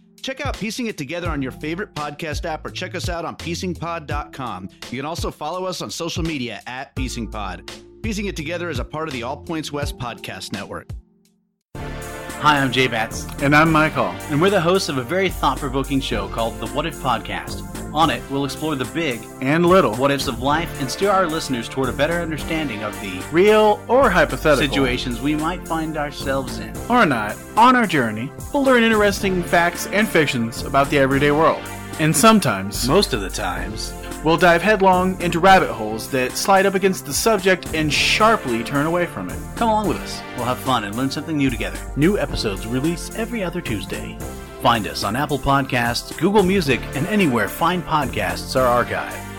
Check out Piecing It Together on your favorite podcast app or check us out on piecingpod.com. You can also follow us on social media at piecingpod. Piecing It Together is a part of the All Points West podcast network. Hi, I'm Jay Batts, And I'm Michael. and we're the hosts of a very thought provoking show called The What If Podcast. On it, we'll explore the big And little. what ifs of life and steer our listeners toward a better understanding of the Real or hypothetical. situations we might find ourselves in. Or not. On our journey, we'll learn interesting facts and fictions about the everyday world. And sometimes, Most of the times, we'll dive headlong into rabbit holes that slide up against the subject and sharply turn away from it. come along with us. We'll have fun and learn something new together. New episodes release every other Tuesday. Find us on Apple Podcasts, Google Music, and anywhere fine podcasts are archived.